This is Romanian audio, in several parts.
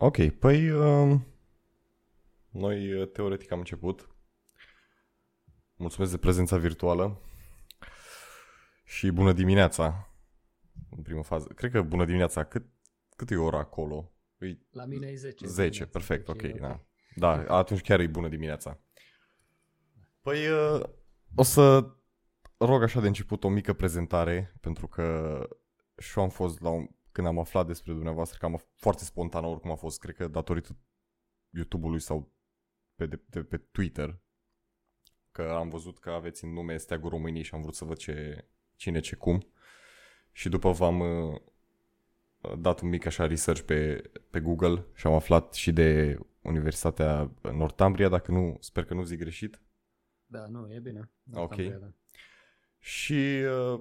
Ok, păi uh, noi uh, teoretic am început. Mulțumesc de prezența virtuală și bună dimineața în primă fază. Cred că bună dimineața. Cât, cât e ora acolo? E La mine e 10. 10, perfect, ok, da. Da, atunci chiar e bună dimineața. Păi uh, o să rog așa de început o mică prezentare, pentru că și eu am fost la un, când am aflat despre dumneavoastră, că am foarte spontan oricum a fost, cred că datorită YouTube-ului sau pe, de, de, pe Twitter, că am văzut că aveți în nume Steagul României și am vrut să văd ce, cine ce cum. Și după v-am uh, dat un mic așa research pe, pe Google și am aflat și de Universitatea Northumbria, dacă nu, sper că nu zic greșit. Da, nu, e bine. Ok. Da. Și uh,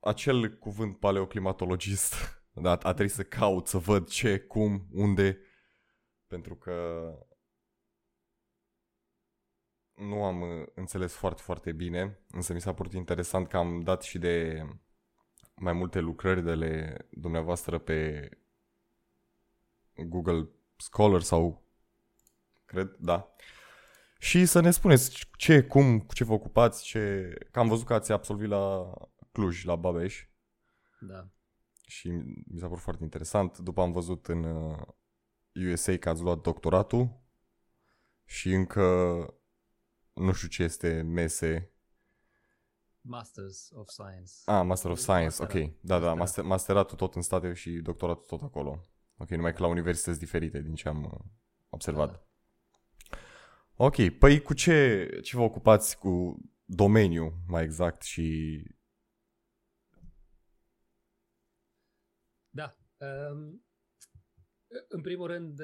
acel cuvânt paleoclimatologist, da, a trebuit să caut, să văd ce, cum, unde, pentru că nu am uh, înțeles foarte, foarte bine, însă mi s-a părut interesant că am dat și de mai multe lucrări de le dumneavoastră pe Google Scholar sau cred, da. Și să ne spuneți ce, cum, cu ce vă ocupați, ce... Că am văzut că ați absolvit la Cluj, la Babeș. Da. Și mi s-a părut foarte interesant. După am văzut în USA uh, că ați luat doctoratul și încă nu știu ce este mese. Masters of Science. Ah, Master of Science, Masterat. ok. Da, da, master, masteratul tot în state și doctoratul tot acolo. Ok, numai că la universități diferite din ce am uh, observat. Da. Ok, păi cu ce, ce vă ocupați cu domeniu mai exact și... Da. Um, în primul rând,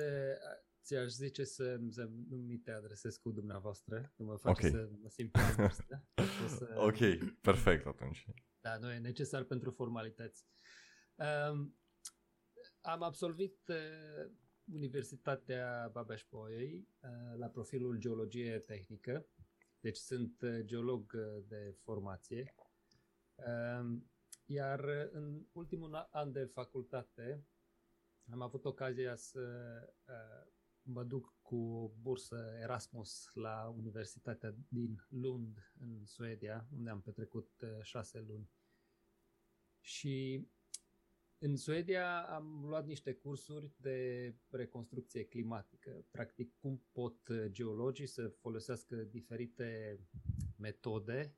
ți-aș zice să, să nu mi te adresez cu dumneavoastră, că mă face okay. să mă simt prea să... Ok, perfect atunci. Da, nu e necesar pentru formalități. Um, am absolvit uh, Universitatea Babeș-Bolyai uh, la profilul geologie tehnică, deci sunt uh, geolog uh, de formație. Um, iar în ultimul an de facultate am avut ocazia să mă duc cu o bursă Erasmus la Universitatea din Lund, în Suedia, unde am petrecut șase luni. Și în Suedia am luat niște cursuri de reconstrucție climatică. Practic, cum pot geologii să folosească diferite metode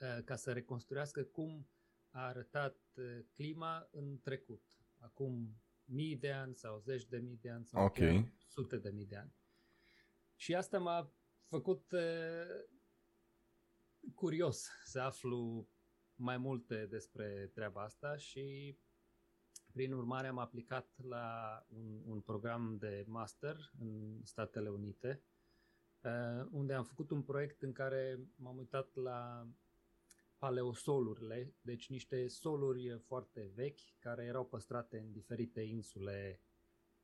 uh, ca să reconstruiască cum a arătat uh, clima în trecut. Acum mii de ani sau zeci de mii de ani sau okay. sute de mii de ani. Și asta m-a făcut uh, curios să aflu mai multe despre treaba asta și prin urmare am aplicat la un, un program de master în Statele Unite, uh, unde am făcut un proiect în care m-am uitat la paleosolurile, deci niște soluri foarte vechi care erau păstrate în diferite insule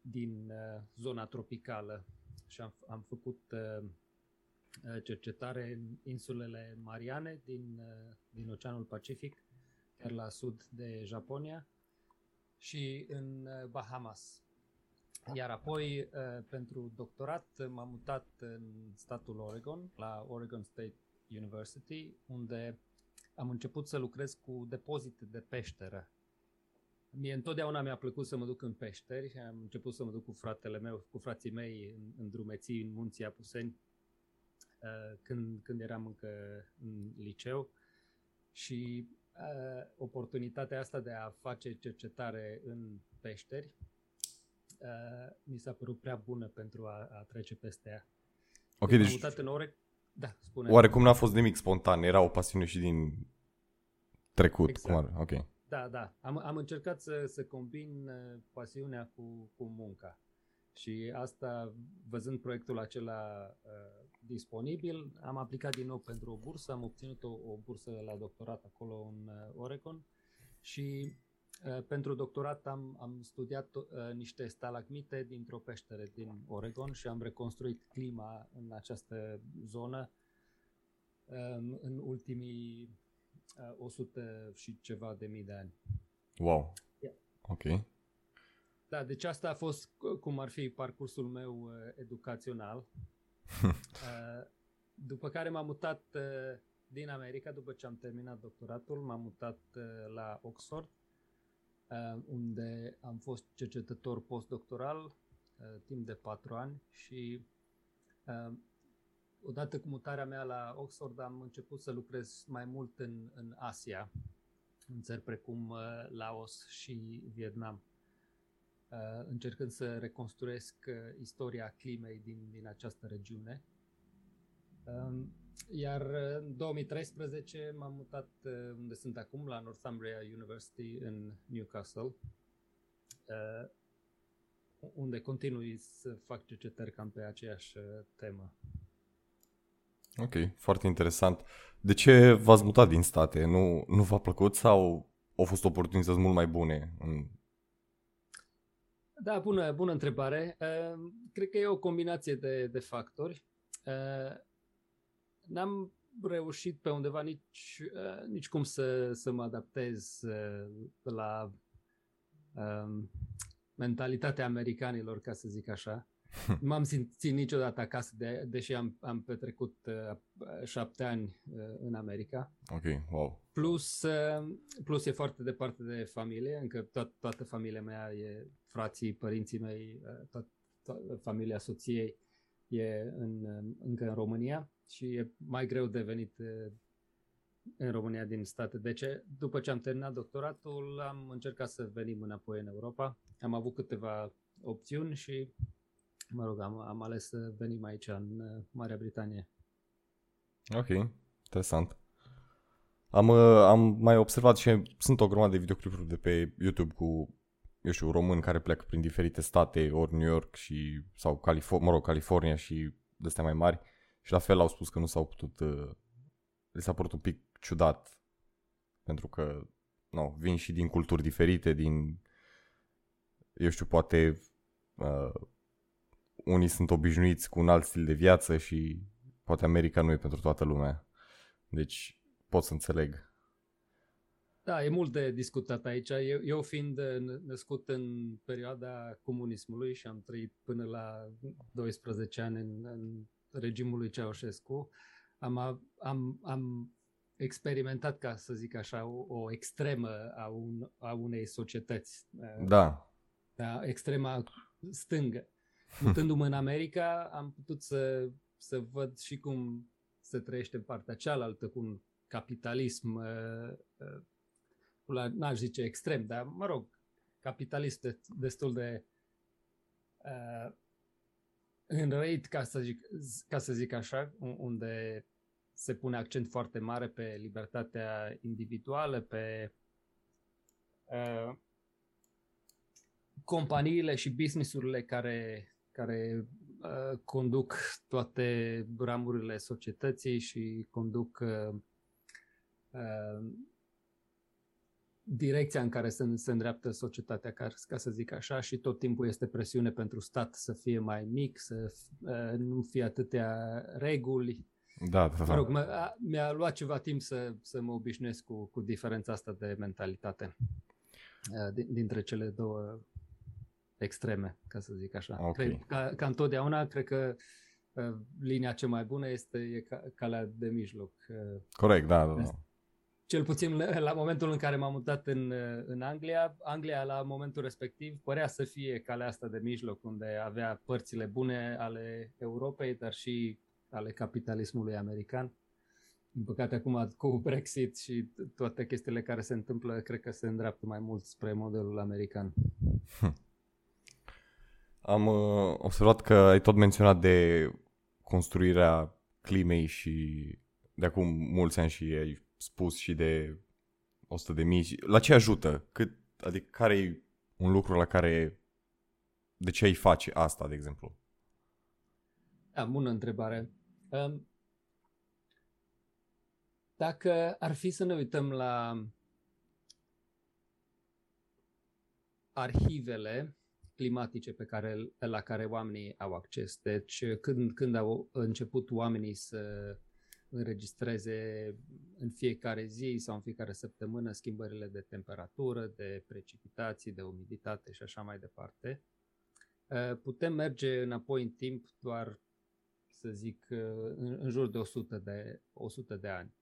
din uh, zona tropicală și am, am făcut uh, cercetare în insulele Mariane din, din Oceanul Pacific, chiar la sud de Japonia și în uh, Bahamas. Iar apoi, uh, pentru doctorat, m-am mutat în statul Oregon, la Oregon State University, unde am început să lucrez cu depozite de peșteră. Mie întotdeauna mi-a plăcut să mă duc în peșteri și am început să mă duc cu fratele meu, cu frații mei în, în drumeții, în munții Apuseni, uh, când, când eram încă în liceu. Și uh, oportunitatea asta de a face cercetare în peșteri uh, mi s-a părut prea bună pentru a, a trece peste ea. Ok, deci... Mutat în ore... Da, spune. Oarecum n-a fost nimic spontan, era o pasiune și din trecut. Exact. Cum ar... Ok. Da, da. Am, am încercat să, să combin uh, pasiunea cu, cu munca. Și asta, văzând proiectul acela uh, disponibil, am aplicat din nou pentru o bursă, am obținut o, o bursă la doctorat acolo în uh, Oregon și uh, pentru doctorat am, am studiat uh, niște stalagmite dintr-o peștere din Oregon și am reconstruit clima în această zonă um, în ultimii uh, 100 și ceva de mii de ani. Wow. Yeah. Ok. Da, deci asta a fost cum ar fi parcursul meu uh, educațional. uh, după care m-am mutat uh, din America, după ce am terminat doctoratul, m-am mutat uh, la Oxford, uh, unde am fost cercetător postdoctoral uh, timp de patru ani și uh, odată cu mutarea mea la Oxford am început să lucrez mai mult în, în Asia, în țări precum uh, Laos și Vietnam, uh, încercând să reconstruiesc uh, istoria climei din, din această regiune. Um, iar în 2013 m-am mutat unde sunt acum, la Northumbria University în Newcastle, unde continui să fac cercetări cam pe aceeași temă. Ok, foarte interesant. De ce v-ați mutat din state? Nu, nu v-a plăcut sau au fost oportunități mult mai bune? În... Da, bună, bună întrebare. Uh, cred că e o combinație de, de factori. Uh, n-am reușit pe undeva nici, uh, nici cum să, să mă adaptez la um, mentalitatea americanilor, ca să zic așa. Nu m-am simțit niciodată acasă, de, deși am, am petrecut uh, șapte ani uh, în America. Ok, wow. Plus, uh, plus e foarte departe de familie, încă to- toată familia mea e frații, părinții mei, uh, to- to- familia soției e în, uh, încă în România și e mai greu de venit uh, în România din state. Deci, după ce am terminat doctoratul, am încercat să venim înapoi în Europa. Am avut câteva opțiuni și mă rog, am, am ales să venim aici în uh, Marea Britanie. Ok, interesant. Am, uh, am mai observat și sunt o grămadă de videoclipuri de pe YouTube cu, eu știu, români care pleacă prin diferite state, ori New York și, sau California, mă rog, California și de astea mai mari și la fel au spus că nu s-au putut, uh, le s-a părut un pic ciudat pentru că, nu, vin și din culturi diferite, din, eu știu, poate uh, unii sunt obișnuiți cu un alt stil de viață și poate America nu e pentru toată lumea. Deci pot să înțeleg. Da, e mult de discutat aici. Eu, eu fiind născut în perioada comunismului și am trăit până la 12 ani în, în regimul lui Ceaușescu, am, am, am experimentat, ca să zic așa, o, o extremă a, un, a unei societăți. Da. Da, extrema stângă. Mutându-mă în America, am putut să, să văd și cum se trăiește în partea cealaltă, cu un capitalism, uh, uh, n-aș zice extrem, dar, mă rog, capitalism de, destul de uh, înrăit, ca să, zic, ca să zic așa, unde se pune accent foarte mare pe libertatea individuală, pe uh, companiile și businessurile care care uh, conduc toate ramurile societății și conduc uh, uh, direcția în care se, se îndreaptă societatea, ca, ca să zic așa, și tot timpul este presiune pentru stat să fie mai mic, să uh, nu fie atâtea reguli. Da, da, da. Mă rog, mă, a, mi-a luat ceva timp să, să mă obișnuiesc cu, cu diferența asta de mentalitate uh, dintre cele două extreme, ca să zic așa. Okay. Cred, ca, ca întotdeauna, cred că uh, linia cea mai bună este e ca, calea de mijloc. Uh, Corect, da, da, da. Cel puțin la momentul în care m-am mutat în, uh, în Anglia, Anglia la momentul respectiv părea să fie calea asta de mijloc, unde avea părțile bune ale Europei, dar și ale capitalismului american. Din păcate, acum cu Brexit și toate chestiile care se întâmplă, cred că se îndreaptă mai mult spre modelul american. Hm. Am uh, observat că ai tot menționat de construirea climei și de acum mulți ani și ai spus și de 100 de mii. La ce ajută? Cât, adică care e un lucru la care de ce ai face asta, de exemplu? Da, bună întrebare. Um, dacă ar fi să ne uităm la arhivele climatice pe care, la care oamenii au acces. Deci când, când au început oamenii să înregistreze în fiecare zi sau în fiecare săptămână schimbările de temperatură, de precipitații, de umiditate și așa mai departe. Uh, putem merge înapoi în timp doar, să zic, uh, în, în jur de 100 de, 100 de ani.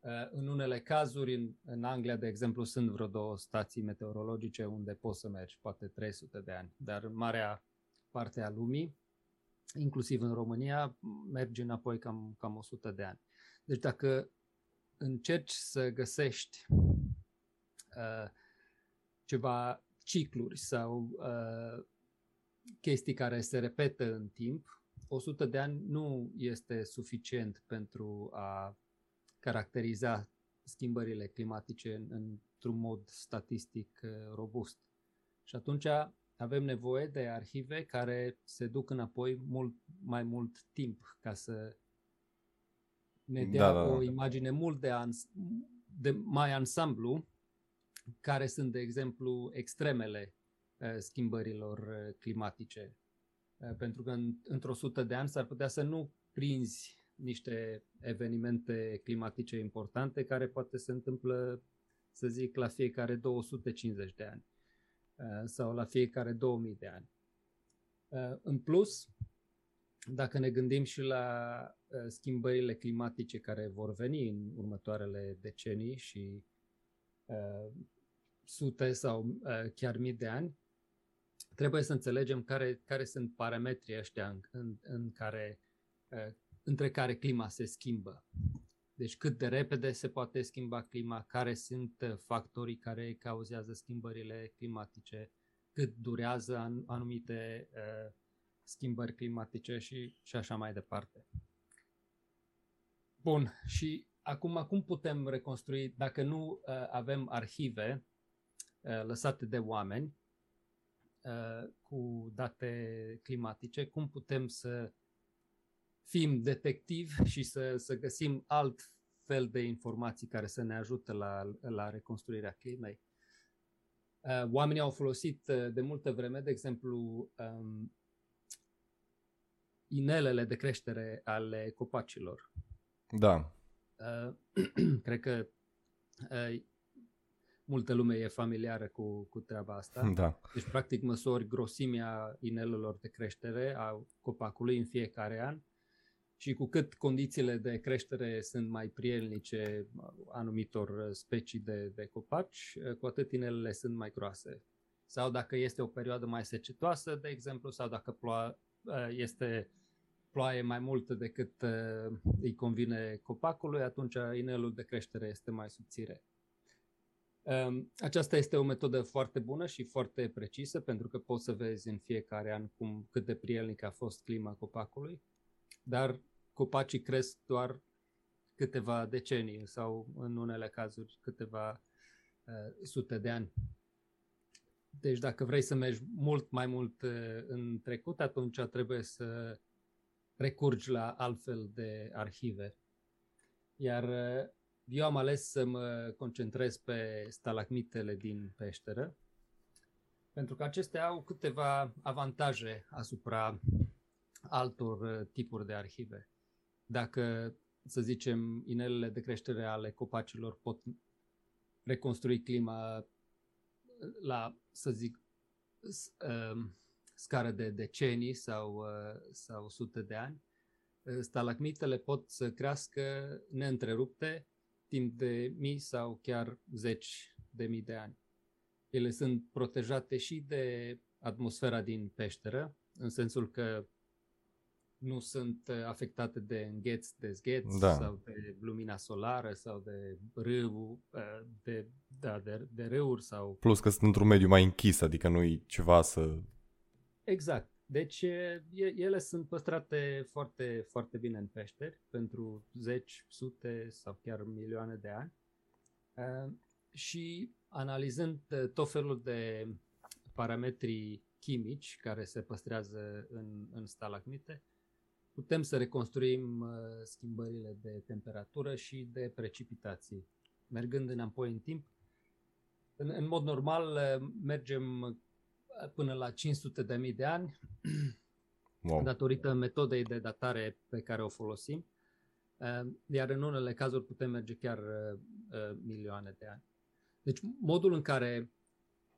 Uh, în unele cazuri, în, în Anglia, de exemplu, sunt vreo două stații meteorologice unde poți să mergi, poate 300 de ani, dar în marea parte a lumii, inclusiv în România, merge înapoi cam, cam 100 de ani. Deci dacă încerci să găsești uh, ceva cicluri sau uh, chestii care se repetă în timp, 100 de ani nu este suficient pentru a caracteriza schimbările climatice în, într-un mod statistic uh, robust. Și atunci avem nevoie de arhive care se duc înapoi mult mai mult timp ca să ne dea da, da, da. o imagine mult de, ans- de mai ansamblu care sunt, de exemplu, extremele uh, schimbărilor uh, climatice. Uh, pentru că în, într-o sută de ani s-ar putea să nu prinzi niște evenimente climatice importante care poate se întâmplă, să zic, la fiecare 250 de ani uh, sau la fiecare 2000 de ani. Uh, în plus, dacă ne gândim și la uh, schimbările climatice care vor veni în următoarele decenii și sute sau chiar mii de ani, trebuie să înțelegem care, care sunt parametrii ăștia în, în, în care între care clima se schimbă. Deci cât de repede se poate schimba clima, care sunt uh, factorii care cauzează schimbările climatice, cât durează anumite uh, schimbări climatice și, și așa mai departe. Bun, și acum cum putem reconstrui, dacă nu uh, avem arhive uh, lăsate de oameni uh, cu date climatice, cum putem să fim detectivi și să, să găsim alt fel de informații care să ne ajute la, la reconstruirea climei. Uh, oamenii au folosit uh, de multă vreme, de exemplu, um, inelele de creștere ale copacilor. Da. Uh, cred că uh, multă lume e familiară cu, cu treaba asta. Da. Deci, practic, măsori grosimea inelelor de creștere a copacului în fiecare an și cu cât condițiile de creștere sunt mai prielnice anumitor specii de, de copaci, cu atât inelele sunt mai groase. Sau dacă este o perioadă mai secetoasă, de exemplu, sau dacă ploa, este ploaie mai multă decât îi convine copacului, atunci inelul de creștere este mai subțire. Aceasta este o metodă foarte bună și foarte precisă pentru că poți să vezi în fiecare an cum, cât de prielnic a fost clima copacului, dar copacii cresc doar câteva decenii sau în unele cazuri câteva uh, sute de ani. Deci dacă vrei să mergi mult mai mult uh, în trecut, atunci trebuie să recurgi la altfel de arhive. Iar uh, eu am ales să mă concentrez pe stalagmitele din peșteră, pentru că acestea au câteva avantaje asupra altor tipuri de arhive dacă, să zicem, inelele de creștere ale copacilor pot reconstrui clima la, să zic, um, scară de decenii sau, uh, sau sute de ani, uh, stalagmitele pot să crească neîntrerupte timp de mii sau chiar zeci de mii de ani. Ele sunt protejate și de atmosfera din peșteră, în sensul că nu sunt uh, afectate de îngheț, de zgheț da. sau de lumina solară sau de râu, uh, de, da, de, de râuri sau... Plus că sunt într-un mediu mai închis, adică nu-i ceva să... Exact. Deci ele sunt păstrate foarte, foarte bine în peșteri pentru zeci, sute sau chiar milioane de ani. Uh, și analizând tot felul de parametri chimici care se păstrează în, în stalagmite, putem să reconstruim uh, schimbările de temperatură și de precipitații. Mergând înapoi în timp, în, în mod normal uh, mergem uh, până la 500 de mii de ani, wow. datorită metodei de datare pe care o folosim. iar în unele cazuri putem merge chiar milioane de ani. Deci modul în care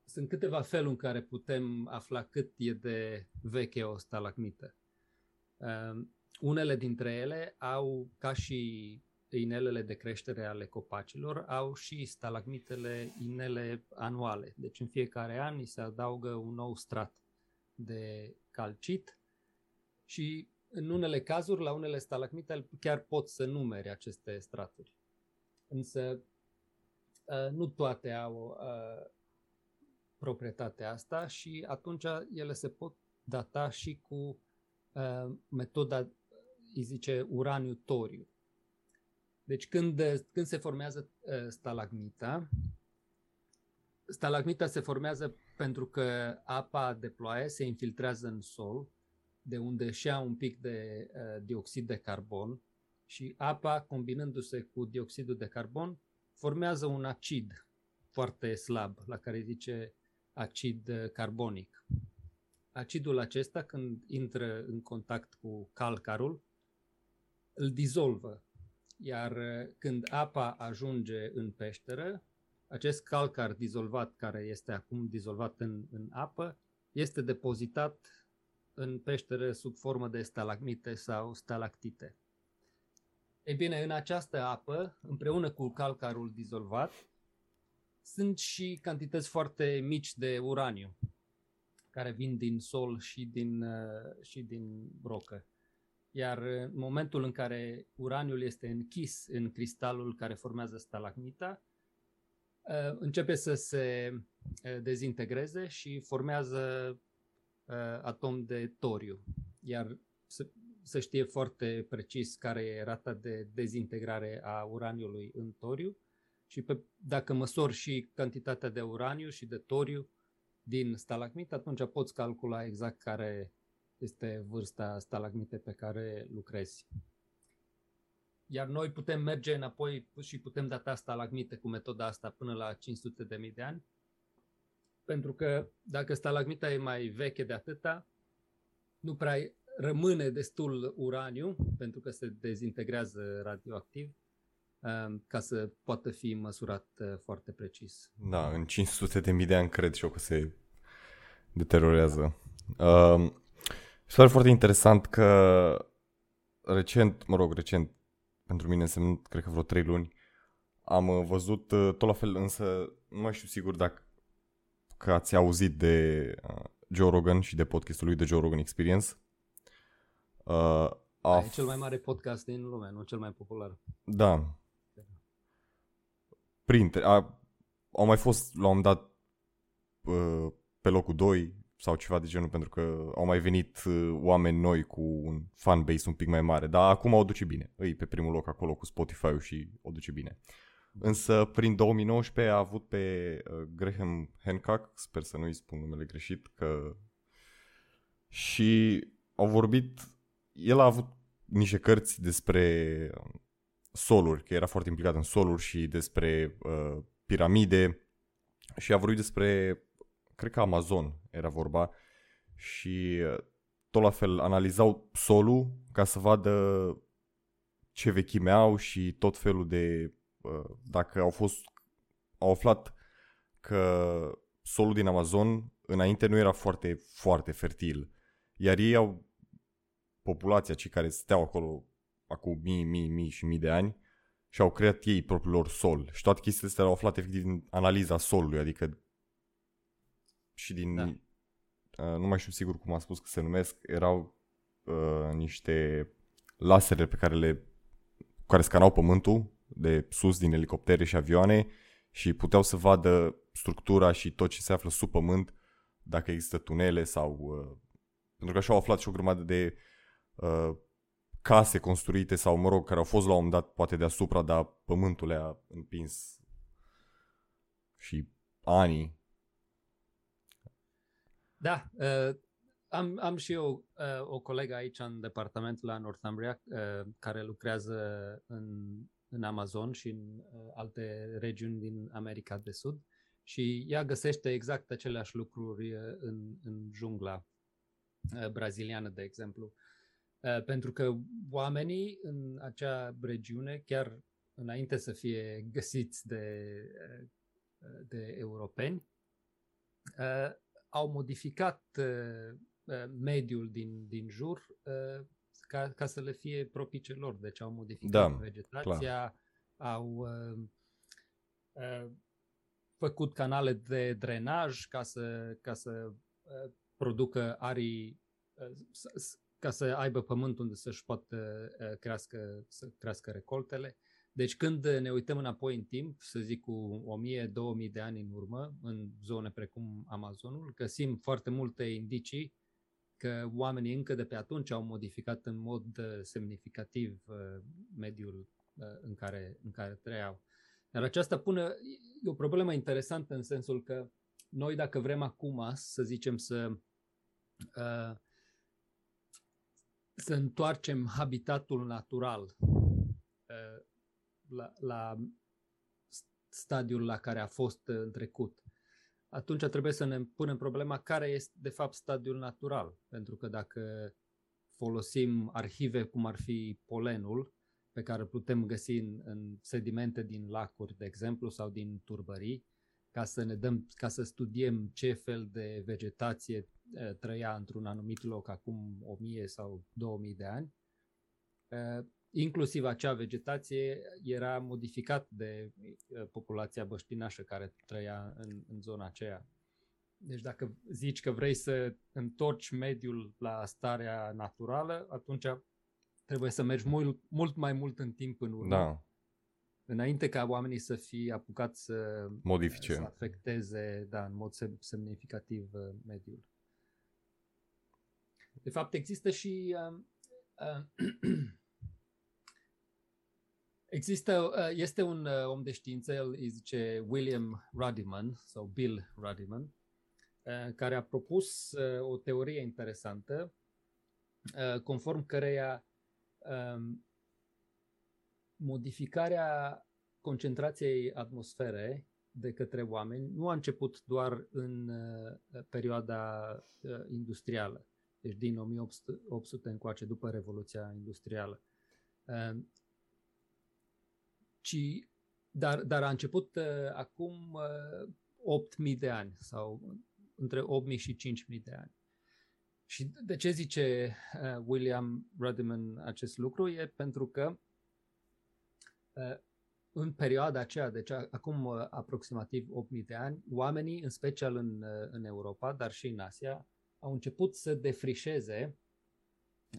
sunt câteva feluri în care putem afla cât e de veche o stalagmită. Unele dintre ele au, ca și inelele de creștere ale copacilor, au și stalagmitele inele anuale. Deci în fiecare an îi se adaugă un nou strat de calcit și în unele cazuri, la unele stalagmite, chiar pot să numere aceste straturi. Însă uh, nu toate au uh, proprietatea asta și atunci ele se pot data și cu uh, metoda, îi zice, uraniu-toriu. Deci când, când se formează uh, stalagmita, stalagmita se formează pentru că apa de ploaie se infiltrează în sol, de unde și ia un pic de uh, dioxid de carbon și apa, combinându-se cu dioxidul de carbon, formează un acid foarte slab, la care zice acid uh, carbonic. Acidul acesta, când intră în contact cu calcarul, îl dizolvă iar uh, când apa ajunge în peșteră, acest calcar dizolvat, care este acum dizolvat în, în apă, este depozitat în peșteră sub formă de stalagmite sau stalactite. Ei bine, în această apă, împreună cu calcarul dizolvat, sunt și cantități foarte mici de uraniu, care vin din sol și din, uh, și din rocă. Iar în momentul în care uraniul este închis în cristalul care formează stalagmita, uh, începe să se uh, dezintegreze și formează uh, atom de toriu. Iar să știe foarte precis care e rata de dezintegrare a uraniului în toriu și pe, dacă măsori și cantitatea de uraniu și de toriu din stalagmit, atunci poți calcula exact care este vârsta stalagmite pe care lucrezi. Iar noi putem merge înapoi și putem data stalagmite cu metoda asta până la 500.000 de ani, pentru că dacă stalagmita e mai veche de atâta, nu prea rămâne destul uraniu, pentru că se dezintegrează radioactiv, um, ca să poată fi măsurat uh, foarte precis. Da, în 500 de mii de ani cred și eu că se deteriorează. Um, mi se pare foarte interesant că recent, mă rog, recent, pentru mine înseamnă, cred că vreo trei luni, am uh, văzut uh, tot la fel, însă nu mai știu sigur dacă că ați auzit de uh, Joe Rogan și de podcastul lui de Joe Rogan Experience. Uh, a... E cel mai mare podcast din lume, nu cel mai popular. Da. Printre, a, au mai fost la un moment dat uh, pe locul 2 sau ceva de genul, pentru că au mai venit uh, oameni noi cu un fanbase un pic mai mare, dar acum o duce bine. Îi pe primul loc acolo cu Spotify-ul și o duce bine. Însă prin 2019 a avut pe uh, Graham Hancock, sper să nu-i spun numele greșit, că și au vorbit, el a avut niște cărți despre um, soluri, că era foarte implicat în soluri și despre uh, piramide și a vorbit despre cred că Amazon era vorba, și uh, tot la fel analizau solul ca să vadă ce vechime au și tot felul de, uh, dacă au fost, au aflat că solul din Amazon înainte nu era foarte, foarte fertil, iar ei au populația, cei care steau acolo acum mii, mii, mii și mii de ani și au creat ei propriul lor sol. Și toate chestiile astea au aflat efectiv din analiza solului, adică și din... Da. Uh, nu mai știu sigur cum am spus că se numesc, erau uh, niște lasere pe care le care scanau pământul de sus din elicoptere și avioane și puteau să vadă structura și tot ce se află sub pământ, dacă există tunele sau... Uh, pentru că așa au aflat și o grămadă de uh, case construite sau, mă rog, care au fost la un moment dat poate deasupra, dar pământul le-a împins și anii da, uh, am, am și eu uh, o colegă aici în departament la Northumbria uh, care lucrează în, în Amazon și în uh, alte regiuni din America de Sud și ea găsește exact aceleași lucruri uh, în, în jungla uh, braziliană, de exemplu. Uh, pentru că oamenii în acea regiune, chiar înainte să fie găsiți de, uh, de europeni, uh, au modificat mediul din, din jur ca, ca să le fie propice lor. Deci au modificat da, vegetația, clar. au uh, uh, făcut canale de drenaj ca să, ca să uh, producă arii, uh, ca să aibă pământ unde să-și poată uh, crească, să crească recoltele. Deci când ne uităm înapoi în timp, să zic cu 1000-2000 de ani în urmă, în zone precum Amazonul, găsim foarte multe indicii că oamenii încă de pe atunci au modificat în mod uh, semnificativ uh, mediul în care, în care trăiau. Dar aceasta pune, e o problemă interesantă în sensul că noi dacă vrem acum să zicem să să întoarcem habitatul natural la, la stadiul la care a fost în trecut, atunci trebuie să ne punem problema care este de fapt stadiul natural. Pentru că dacă folosim arhive cum ar fi polenul, pe care îl putem găsi în, în sedimente din lacuri, de exemplu, sau din turbării, ca să ne dăm, ca să studiem ce fel de vegetație trăia într-un anumit loc acum 1000 sau 2000 de ani, inclusiv acea vegetație era modificat de uh, populația băștinașă care trăia în, în zona aceea. Deci dacă zici că vrei să întorci mediul la starea naturală, atunci trebuie să mergi mult, mult mai mult în timp în urmă. Da. Înainte ca oamenii să fie apucați să modifice, să afecteze da, în mod semnificativ uh, mediul. De fapt, există și uh, uh, Există, uh, este un uh, om de știință, el îi zice William Ruddiman sau Bill Ruddiman, uh, care a propus o teorie interesantă, conform căreia um, modificarea concentrației atmosferei de către oameni nu a început doar în perioada industrială, deci din 1800 încoace, după Revoluția Industrială ci, dar, dar a început uh, acum uh, 8.000 de ani sau între 8.000 și 5.000 de ani. Și de ce zice uh, William Ruddiman acest lucru? E pentru că uh, în perioada aceea, deci acum uh, aproximativ 8.000 de ani, oamenii, în special în, uh, în Europa, dar și în Asia, au început să defrișeze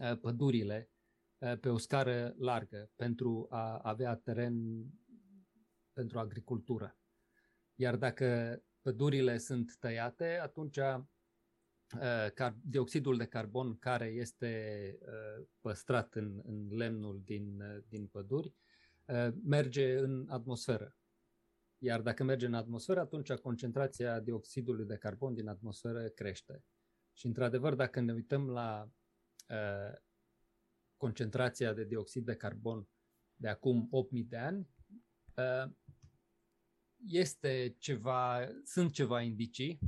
uh, pădurile Eh, pe o scară largă pentru a avea teren pentru agricultură. Iar dacă pădurile sunt tăiate, atunci eh, dioxidul de carbon care este eh, păstrat în, în lemnul din, din păduri merge în atmosferă. Iar dacă merge în atmosferă, atunci concentrația dioxidului de carbon din atmosferă crește. Și într-adevăr, dacă ne uităm la concentrația de dioxid de carbon de acum 8000 de ani, uh, este ceva, sunt ceva indicii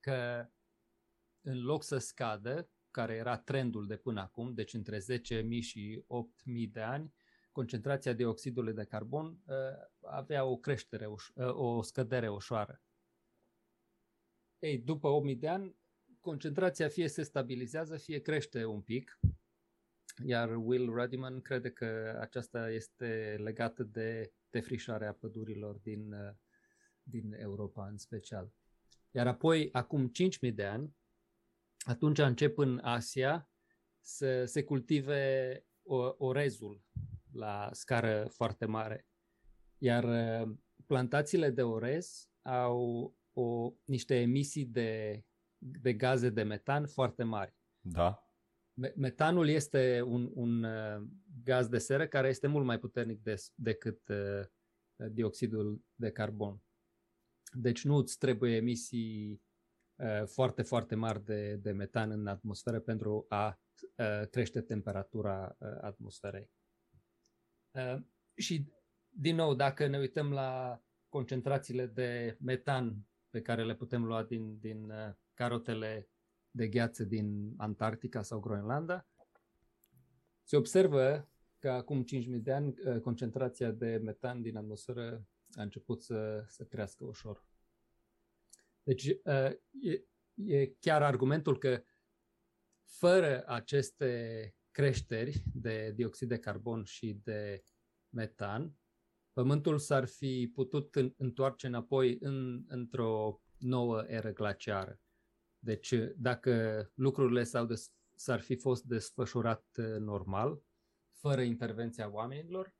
că în loc să scadă, care era trendul de până acum, deci între 10.000 și 8.000 de ani, concentrația dioxidului de carbon uh, avea o creștere, uh, o scădere ușoară. Ei, după 8.000 de ani, concentrația fie se stabilizează, fie crește un pic, iar Will Ruddiman crede că aceasta este legată de defrișarea pădurilor din, uh, din Europa în special. Iar apoi, acum 5.000 de ani, atunci încep în Asia să se cultive orezul la scară foarte mare. Iar uh, plantațiile de orez au o, niște emisii de, de gaze de metan foarte mari. Da. Metanul este un, un uh, gaz de seră care este mult mai puternic de, decât uh, dioxidul de carbon. Deci nu îți trebuie emisii uh, foarte, foarte mari de, de metan în atmosferă pentru a crește temperatura atmosferei. Și, din nou, dacă ne uităm la concentrațiile de metan pe care le putem lua din, din carotele de gheață din Antarctica sau Groenlanda, Se observă că acum 5.000 de ani uh, concentrația de metan din atmosferă a început să, să crească ușor. Deci uh, e, e chiar argumentul că fără aceste creșteri de dioxid de carbon și de metan, Pământul s-ar fi putut întoarce înapoi în, într-o nouă eră glaciară. Deci, dacă lucrurile s-au des- s-ar fi fost desfășurat uh, normal, fără intervenția oamenilor,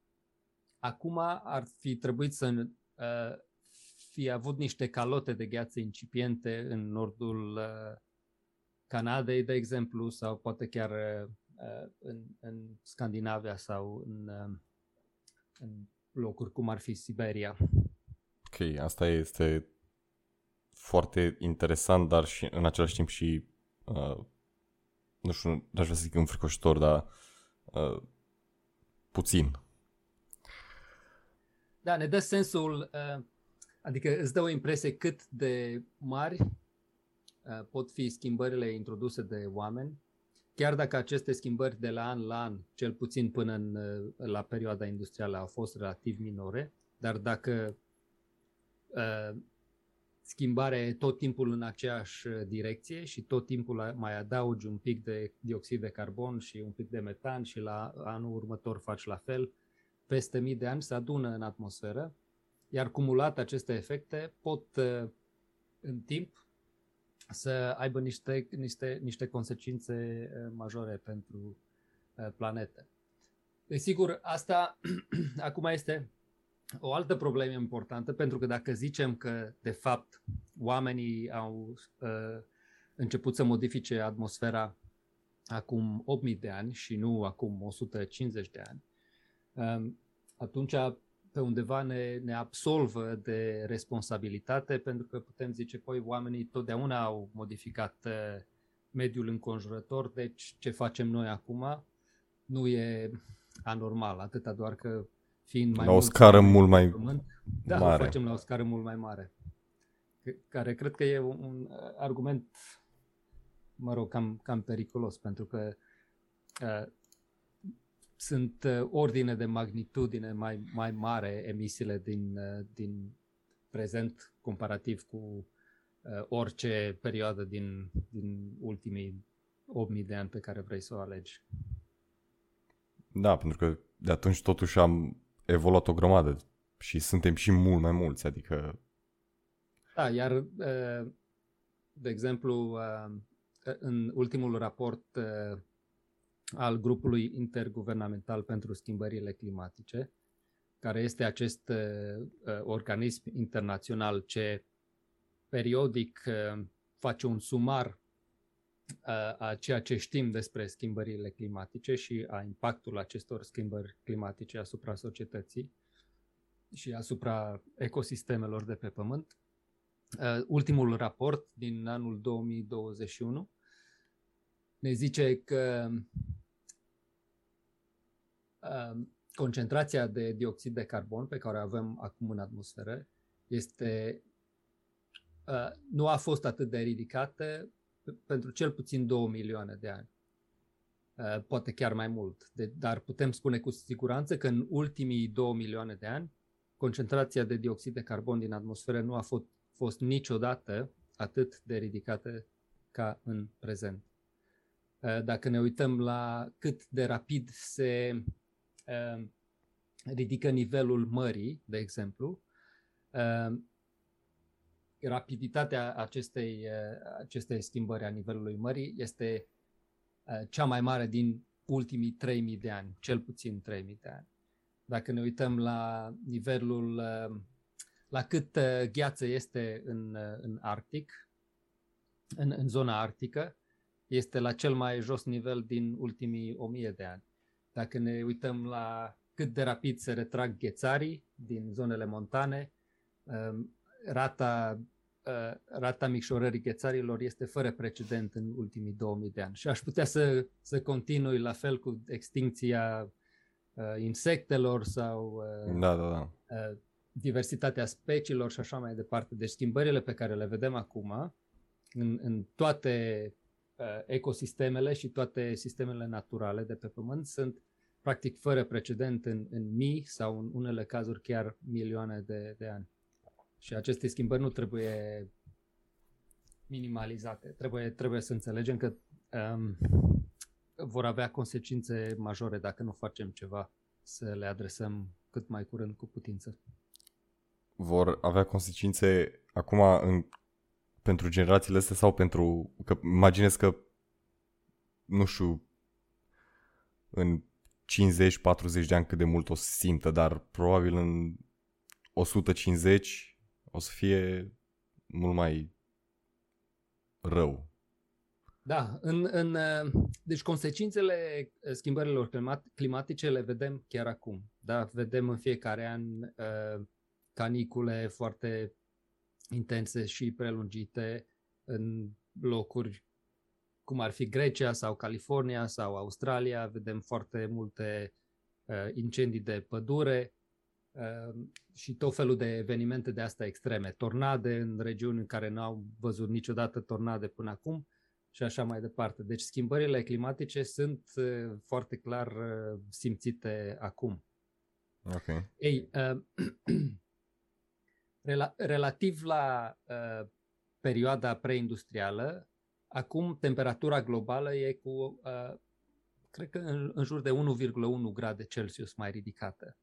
acum ar fi trebuit să uh, fi avut niște calote de gheață incipiente în nordul uh, Canadei, de exemplu, sau poate chiar uh, în, în Scandinavia sau în, uh, în locuri cum ar fi Siberia. Ok, asta este foarte interesant, dar și în același timp și, uh, nu știu, aș vrea să zic înfricoșitor, dar uh, puțin. Da, ne dă sensul, uh, adică îți dă o impresie cât de mari uh, pot fi schimbările introduse de oameni, chiar dacă aceste schimbări de la an la an, cel puțin până în, uh, la perioada industrială, au fost relativ minore, dar dacă uh, schimbarea e tot timpul în aceeași uh, direcție și tot timpul mai adaugi un pic de dioxid de carbon și un pic de metan și la anul următor faci la fel, peste mii de ani se adună în atmosferă, iar cumulat aceste efecte pot uh, în timp să aibă niște, niște, niște consecințe uh, majore pentru planetă. Desigur, asta acum este o altă problemă importantă, pentru că dacă zicem că, de fapt, oamenii au uh, început să modifice atmosfera acum 8000 de ani și nu acum 150 de ani, um, atunci pe undeva ne, ne absolvă de responsabilitate, pentru că putem zice, păi, oamenii totdeauna au modificat uh, mediul înconjurător, deci ce facem noi acum nu e anormal, atâta doar că fiind mai la o scară mult mai pământ, da, mare. o facem la o scară mult mai mare. Care cred că e un argument, mă rog, cam, cam periculos, pentru că uh, sunt uh, ordine de magnitudine mai, mai mare emisiile din, uh, din prezent comparativ cu uh, orice perioadă din, din ultimii 8000 de ani pe care vrei să o alegi. Da, pentru că de atunci totuși am evoluat o grămadă și suntem și mult mai mulți, adică... Da, iar, de exemplu, în ultimul raport al grupului interguvernamental pentru schimbările climatice, care este acest organism internațional ce periodic face un sumar a ceea ce știm despre schimbările climatice și a impactul acestor schimbări climatice asupra societății și asupra ecosistemelor de pe Pământ. Ultimul raport din anul 2021 ne zice că concentrația de dioxid de carbon pe care o avem acum în atmosferă este nu a fost atât de ridicată pentru cel puțin 2 milioane de ani. Uh, poate chiar mai mult. De, dar putem spune cu siguranță că în ultimii 2 milioane de ani, concentrația de dioxid de carbon din atmosferă nu a fost, fost niciodată atât de ridicată ca în prezent. Uh, dacă ne uităm la cât de rapid se uh, ridică nivelul mării, de exemplu, rapiditatea acestei, uh, acestei schimbări a nivelului mării este uh, cea mai mare din ultimii 3000 de ani, cel puțin 3000 de ani. Dacă ne uităm la nivelul, uh, la cât gheață este în, în Arctic, în, în zona arctică, este la cel mai jos nivel din ultimii 1000 de ani. Dacă ne uităm la cât de rapid se retrag ghețarii din zonele montane, rata Uh, rata micșorării ghețarilor este fără precedent în ultimii 2000 de ani. Și aș putea să, să continui la fel cu extincția uh, insectelor sau uh, da, da, da. Uh, diversitatea speciilor și așa mai departe. Deci schimbările pe care le vedem acum în, în toate ecosistemele și toate sistemele naturale de pe Pământ sunt practic fără precedent în, în mii sau în unele cazuri chiar milioane de, de ani. Și aceste schimbări nu trebuie minimalizate. Trebuie, trebuie să înțelegem că um, vor avea consecințe majore dacă nu facem ceva să le adresăm cât mai curând cu putință. Vor avea consecințe acum în, pentru generațiile astea sau pentru... Că imaginez că, nu știu, în 50-40 de ani cât de mult o să simtă, dar probabil în 150 o să fie mult mai rău. Da, în, în, deci consecințele schimbărilor climatice le vedem chiar acum. Da? Vedem în fiecare an uh, canicule foarte intense și prelungite în locuri cum ar fi Grecia sau California sau Australia. Vedem foarte multe uh, incendii de pădure uh, și tot felul de evenimente de astea extreme. Tornade în regiuni în care n-au văzut niciodată tornade până acum și așa mai departe. Deci schimbările climatice sunt uh, foarte clar uh, simțite acum. Ok. Ei, uh, rela- relativ la uh, perioada preindustrială, acum temperatura globală e cu, uh, cred că în, în jur de 1,1 grade Celsius mai ridicată.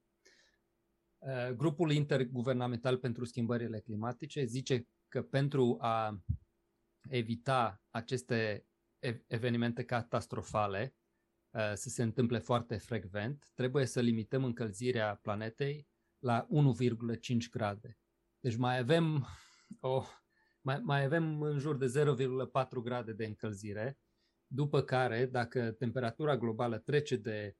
Uh, grupul interguvernamental pentru schimbările climatice zice că pentru a evita aceste evenimente catastrofale uh, să se întâmple foarte frecvent, trebuie să limităm încălzirea planetei la 1,5 grade. Deci mai avem, o, mai, mai avem în jur de 0,4 grade de încălzire, după care, dacă temperatura globală trece de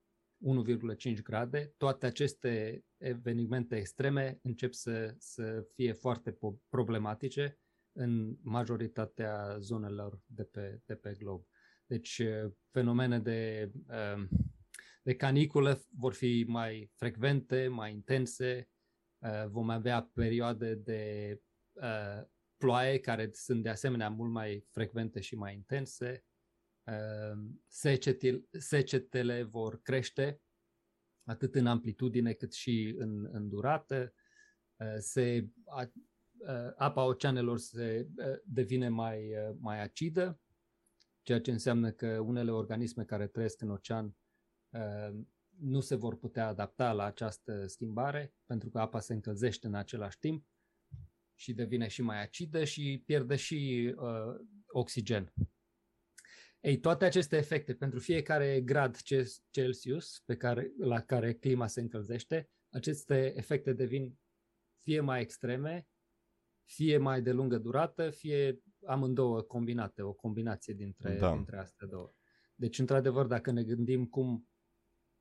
1,5 grade, toate aceste evenimente extreme încep să, să fie foarte problematice în majoritatea zonelor de pe, de pe glob. Deci fenomene de, de canicule vor fi mai frecvente, mai intense, vom avea perioade de ploaie care sunt de asemenea mult mai frecvente și mai intense, secetele vor crește atât în amplitudine cât și în, în durată, se Uh, apa oceanelor se uh, devine mai, uh, mai acidă, ceea ce înseamnă că unele organisme care trăiesc în ocean nu se vor putea adapta la această schimbare, pentru că apa se încălzește în același timp și devine și mai acidă și pierde și uh, oxigen. Ei, toate aceste efecte, pentru fiecare grad Celsius pe care, la care clima se încălzește, aceste efecte devin fie mai extreme, fie mai de lungă durată, fie amândouă combinate, o combinație dintre, da. dintre astea două. Deci, într-adevăr, dacă ne gândim cum,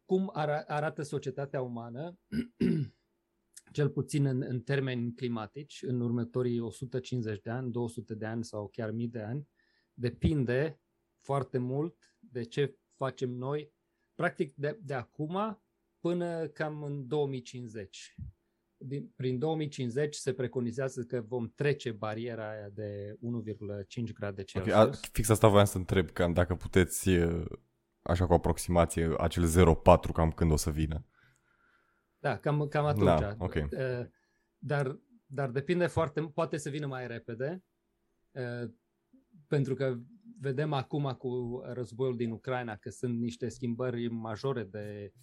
cum ar, arată societatea umană, cel puțin în, în termeni climatici, în următorii 150 de ani, 200 de ani sau chiar mii de ani, depinde foarte mult de ce facem noi, practic de, de acum până cam în 2050 din, prin 2050 se preconizează că vom trece bariera aia de 1,5 grade Celsius. Okay, a, fix asta voiam să întreb, că dacă puteți, așa cu aproximație, acel 0,4 cam când o să vină. Da, cam, cam atunci. Da, okay. Dar, dar depinde foarte, poate să vină mai repede, pentru că vedem acum cu războiul din Ucraina că sunt niște schimbări majore de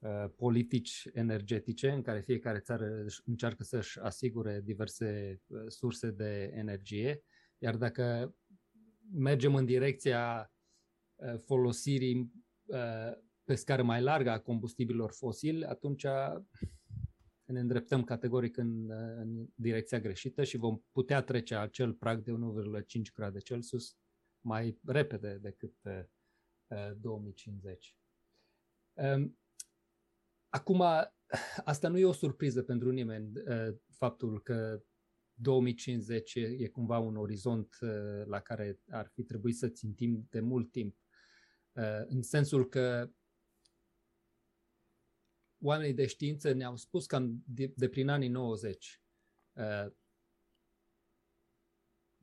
Uh, politici energetice în care fiecare țară încearcă să-și asigure diverse uh, surse de energie, iar dacă mergem în direcția uh, folosirii pe scară mai largă a combustibilor fosili, atunci ne îndreptăm categoric în, în direcția greșită și vom putea trece acel prag de 1,5 grade Celsius mai repede decât 2050. Acum, asta nu e o surpriză pentru nimeni, uh, faptul că 2050 e cumva un orizont uh, la care ar fi trebuit să țintim de mult timp. Uh, în sensul că oamenii de știință ne-au spus cam de, de prin anii 90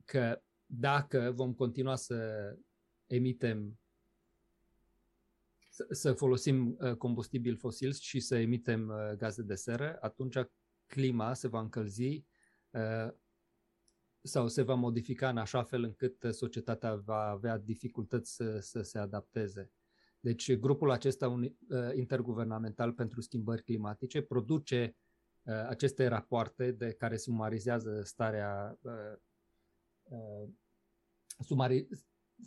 că dacă vom continua să emitem să, să folosim uh, combustibil fosil și să emitem uh, gaze de seră, atunci clima se va încălzi uh, sau se va modifica în așa fel încât societatea va avea dificultăți să, să se adapteze. Deci grupul acesta un, interguvernamental pentru schimbări climatice produce aceste rapoarte de care sumarizează starea sumari,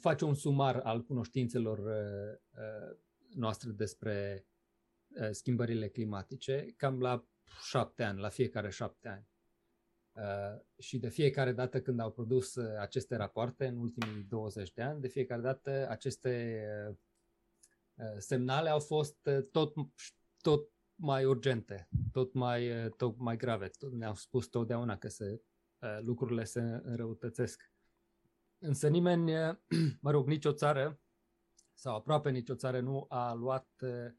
face un sumar al cunoștințelor noastre despre uh, schimbările climatice cam la șapte ani, la fiecare șapte ani. Uh, și de fiecare dată când au produs uh, aceste rapoarte, în ultimii 20 de ani, de fiecare dată aceste uh, semnale au fost uh, tot, tot mai urgente, tot mai, uh, tot mai grave. Ne-au spus totdeauna că se, uh, lucrurile se înrăutățesc. Însă nimeni, mă rog, nicio țară sau aproape nicio țară nu a luat uh,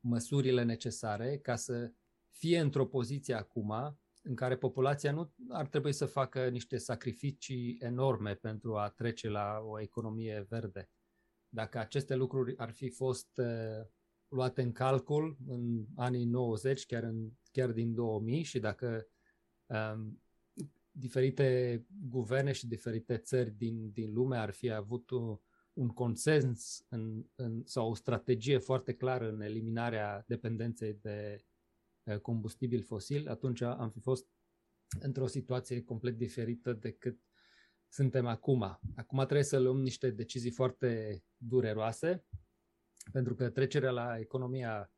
măsurile necesare ca să fie într-o poziție acum în care populația nu ar trebui să facă niște sacrificii enorme pentru a trece la o economie verde. Dacă aceste lucruri ar fi fost uh, luate în calcul în anii 90, chiar, în, chiar din 2000 și dacă um, diferite guverne și diferite țări din, din lume ar fi avut un, un consens în, în, sau o strategie foarte clară în eliminarea dependenței de combustibil fosil, atunci am fi fost într-o situație complet diferită decât suntem acum. Acum trebuie să luăm niște decizii foarte dureroase, pentru că trecerea la economia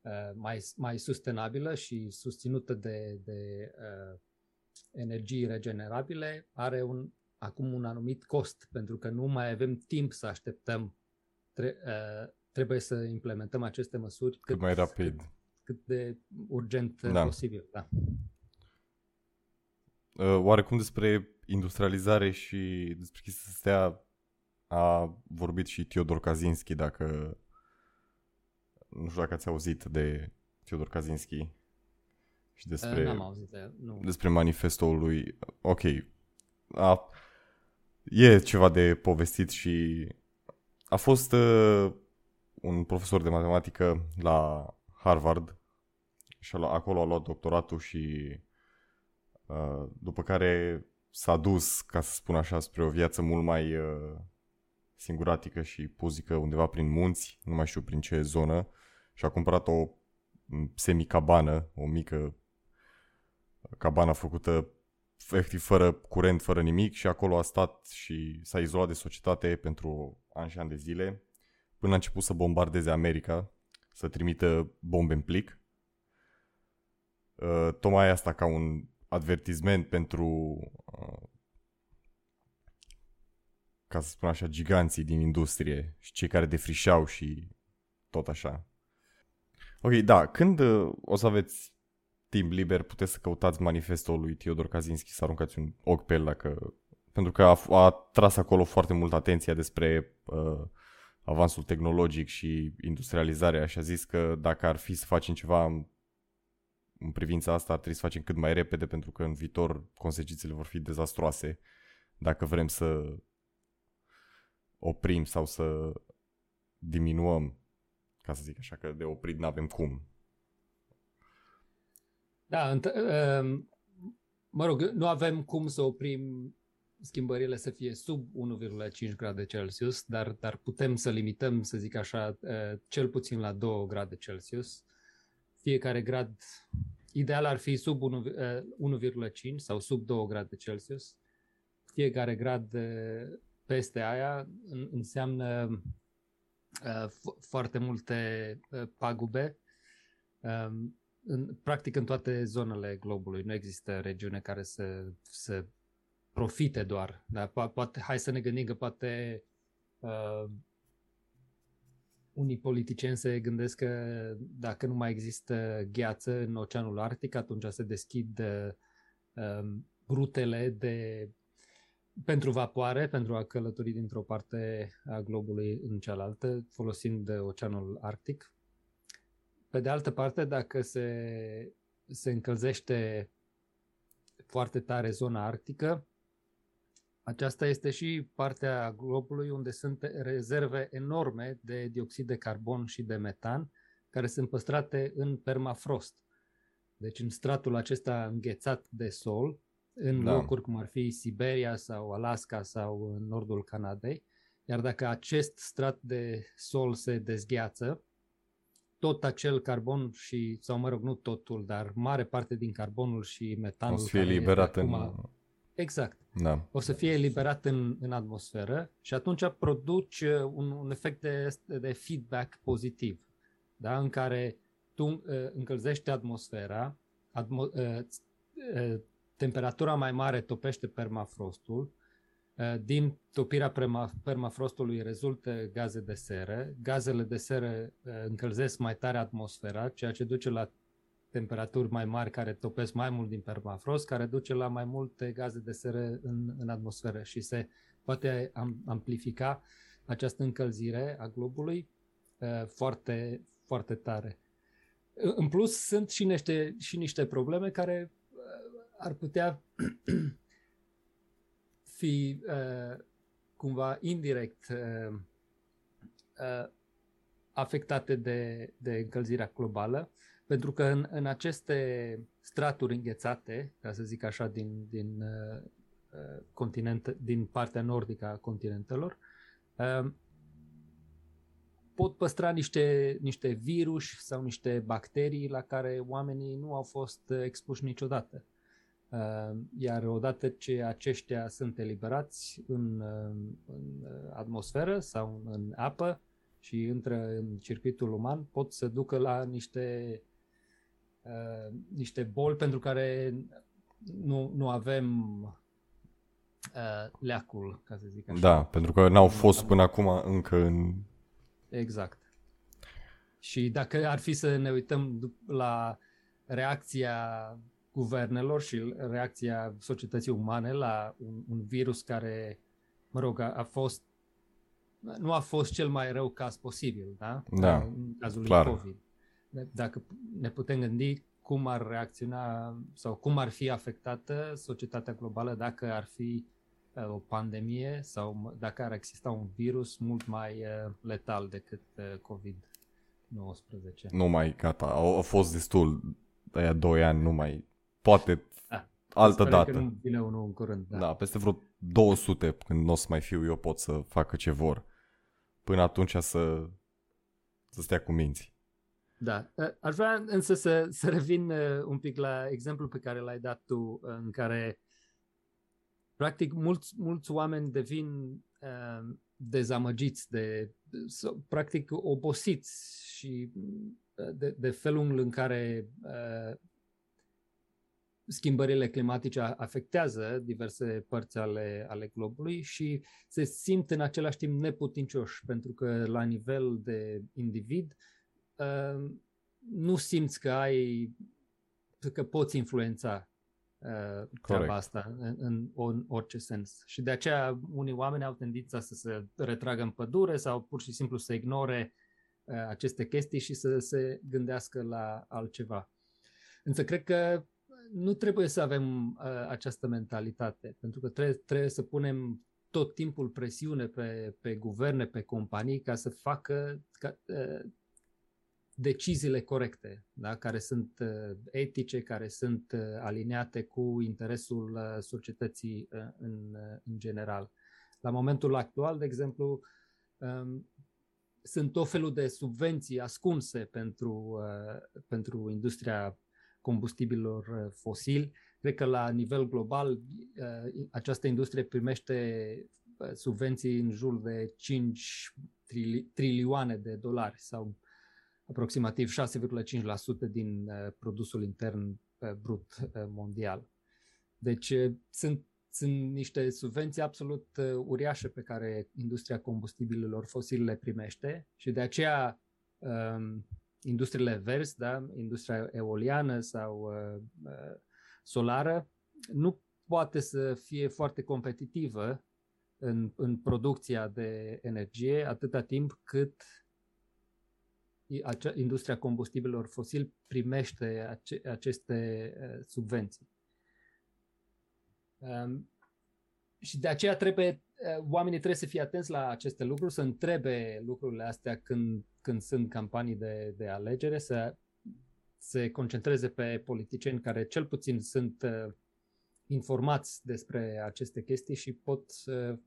uh, mai, mai sustenabilă și susținută de, de uh, energii regenerabile are un acum un anumit cost, pentru că nu mai avem timp să așteptăm. Tre- uh, trebuie să implementăm aceste măsuri cât, cât mai rapid. Cât, cât de urgent da. posibil. Da. Uh, oarecum despre industrializare și despre chestia astea a vorbit și Teodor Kaczynski, dacă nu știu dacă ați auzit de Teodor Kaczynski și despre, uh, auzit de, nu. despre manifestul lui. Ok, a, e ceva de povestit și a fost uh, un profesor de matematică la Harvard și acolo a luat doctoratul și uh, după care s-a dus, ca să spun așa, spre o viață mult mai uh, singuratică și puzică undeva prin munți, nu mai știu prin ce zonă, și a cumpărat o semicabană, o mică cabană făcută efectiv fără curent, fără nimic și acolo a stat și s-a izolat de societate pentru ani și ani de zile până a început să bombardeze America, să trimită bombe în plic. Uh, tocmai asta ca un advertisment pentru uh, ca să spun așa, giganții din industrie și cei care defrișau și tot așa. Ok, da, când uh, o să aveți timp liber puteți să căutați manifestul lui Teodor Kaczynski, să aruncați un ochi pe el dacă... Pentru că a, a tras acolo foarte mult atenția despre uh, avansul tehnologic și industrializarea și a zis că dacă ar fi să facem ceva în, în privința asta, ar trebui să facem cât mai repede pentru că în viitor consecințele vor fi dezastroase dacă vrem să oprim sau să diminuăm, ca să zic așa, că de oprit nu avem cum. Da, înt- uh, mă rog, nu avem cum să oprim schimbările să fie sub 1,5 grade Celsius, dar, dar putem să limităm, să zic așa, uh, cel puțin la 2 grade Celsius. Fiecare grad ideal ar fi sub 1,5 uh, sau sub 2 grade Celsius. Fiecare grad peste aia înseamnă foarte multe pagube. Um, în, practic în toate zonele globului. Nu există regiune care să, să profite doar. Dar po- poate, hai să ne gândim că poate uh, unii politicieni se gândesc că dacă nu mai există gheață în Oceanul Arctic, atunci se deschid uh, um, rutele de pentru vapoare, pentru a călători dintr-o parte a globului în cealaltă, folosind Oceanul Arctic. Pe de altă parte, dacă se, se încălzește foarte tare zona arctică, aceasta este și partea globului unde sunt rezerve enorme de dioxid de carbon și de metan care sunt păstrate în permafrost. Deci în stratul acesta înghețat de sol, în da. locuri cum ar fi Siberia sau Alaska sau în nordul Canadei. Iar dacă acest strat de sol se dezgheață, tot acel carbon și, sau mă rog, nu totul, dar mare parte din carbonul și metanul... O să fie eliberat în... Acum, exact. Da. O să fie eliberat în, în atmosferă și atunci produci uh, un, un efect de, de feedback pozitiv, da? în care tu uh, încălzești atmosfera, atmo, uh, uh, temperatura mai mare topește permafrostul, uh, din topirea permafrostului rezultă gaze de seră, gazele de seră uh, încălzesc mai tare atmosfera, ceea ce duce la temperaturi mai mari care topesc mai mult din permafrost, care duce la mai multe gaze de seră în, în atmosferă și se poate amplifica această încălzire a globului uh, foarte, foarte tare. În plus, sunt și niște, și niște probleme care uh, ar putea fi uh, cumva indirect uh, uh, afectate de, de încălzirea globală, pentru că în, în aceste straturi înghețate, ca să zic așa, din, din, uh, uh continent, din partea nordică a continentelor, uh, pot păstra niște, niște virus sau niște bacterii la care oamenii nu au fost expuși niciodată. Uh, iar odată ce aceștia sunt eliberați în, uh, în atmosferă sau în apă și intră în circuitul uman, pot să ducă la niște, uh, niște boli pentru care nu, nu avem uh, leacul, ca să zic așa. Da, pentru că n-au fost până acum încă în Exact. Și dacă ar fi să ne uităm la reacția guvernelor și reacția societății umane la un, un virus care, mă rog, a, a fost nu a fost cel mai rău caz posibil, da? Da, în cazul clar. lui COVID. Dacă ne putem gândi cum ar reacționa sau cum ar fi afectată societatea globală dacă ar fi o pandemie sau dacă ar exista un virus mult mai uh, letal decât uh, COVID-19. Nu mai, gata, au, au fost destul, aia doi ani, nu mai, poate da. altă dată. Că nu vine unul în curând. Da. da, peste vreo 200, când nu o să mai fiu eu, pot să facă ce vor. Până atunci să, să stea cu minți. Da. Aș vrea însă să, să revin un pic la exemplul pe care l-ai dat tu, în care practic mulți, mulți oameni devin uh, dezamăgiți, de, so, practic obosiți și uh, de, de felul în care uh, schimbările climatice afectează diverse părți ale, ale globului și se simt în același timp neputincioși, pentru că la nivel de individ uh, nu simți că ai că poți influența uh, treaba asta în, în, în orice sens. Și de aceea unii oameni au tendința să se retragă în pădure sau pur și simplu să ignore uh, aceste chestii și să se gândească la altceva. Însă cred că nu trebuie să avem uh, această mentalitate, pentru că trebuie, trebuie să punem tot timpul presiune pe, pe guverne, pe companii, ca să facă ca, uh, deciziile corecte, da? care sunt uh, etice, care sunt uh, aliniate cu interesul uh, societății în, în general. La momentul actual, de exemplu, um, sunt tot felul de subvenții ascunse pentru, pentru industria combustibilor fosili. Cred că la nivel global această industrie primește subvenții în jur de 5 trilioane de dolari sau aproximativ 6,5% din uh, produsul intern uh, brut uh, mondial. Deci sunt, sunt niște subvenții absolut uriașe pe care industria combustibililor fosili le primește și de aceea um, industriile verzi, da, industria eoliană sau uh, solară, nu poate să fie foarte competitivă în, în producția de energie atâta timp cât industria combustibilor fosili primește ace- aceste subvenții. și de aceea trebuie, uh, oamenii trebuie să fie atenți la aceste lucruri, să întrebe lucrurile astea când, când sunt campanii de, de alegere, să se concentreze pe politicieni care cel puțin sunt uh, informați despre aceste chestii și pot să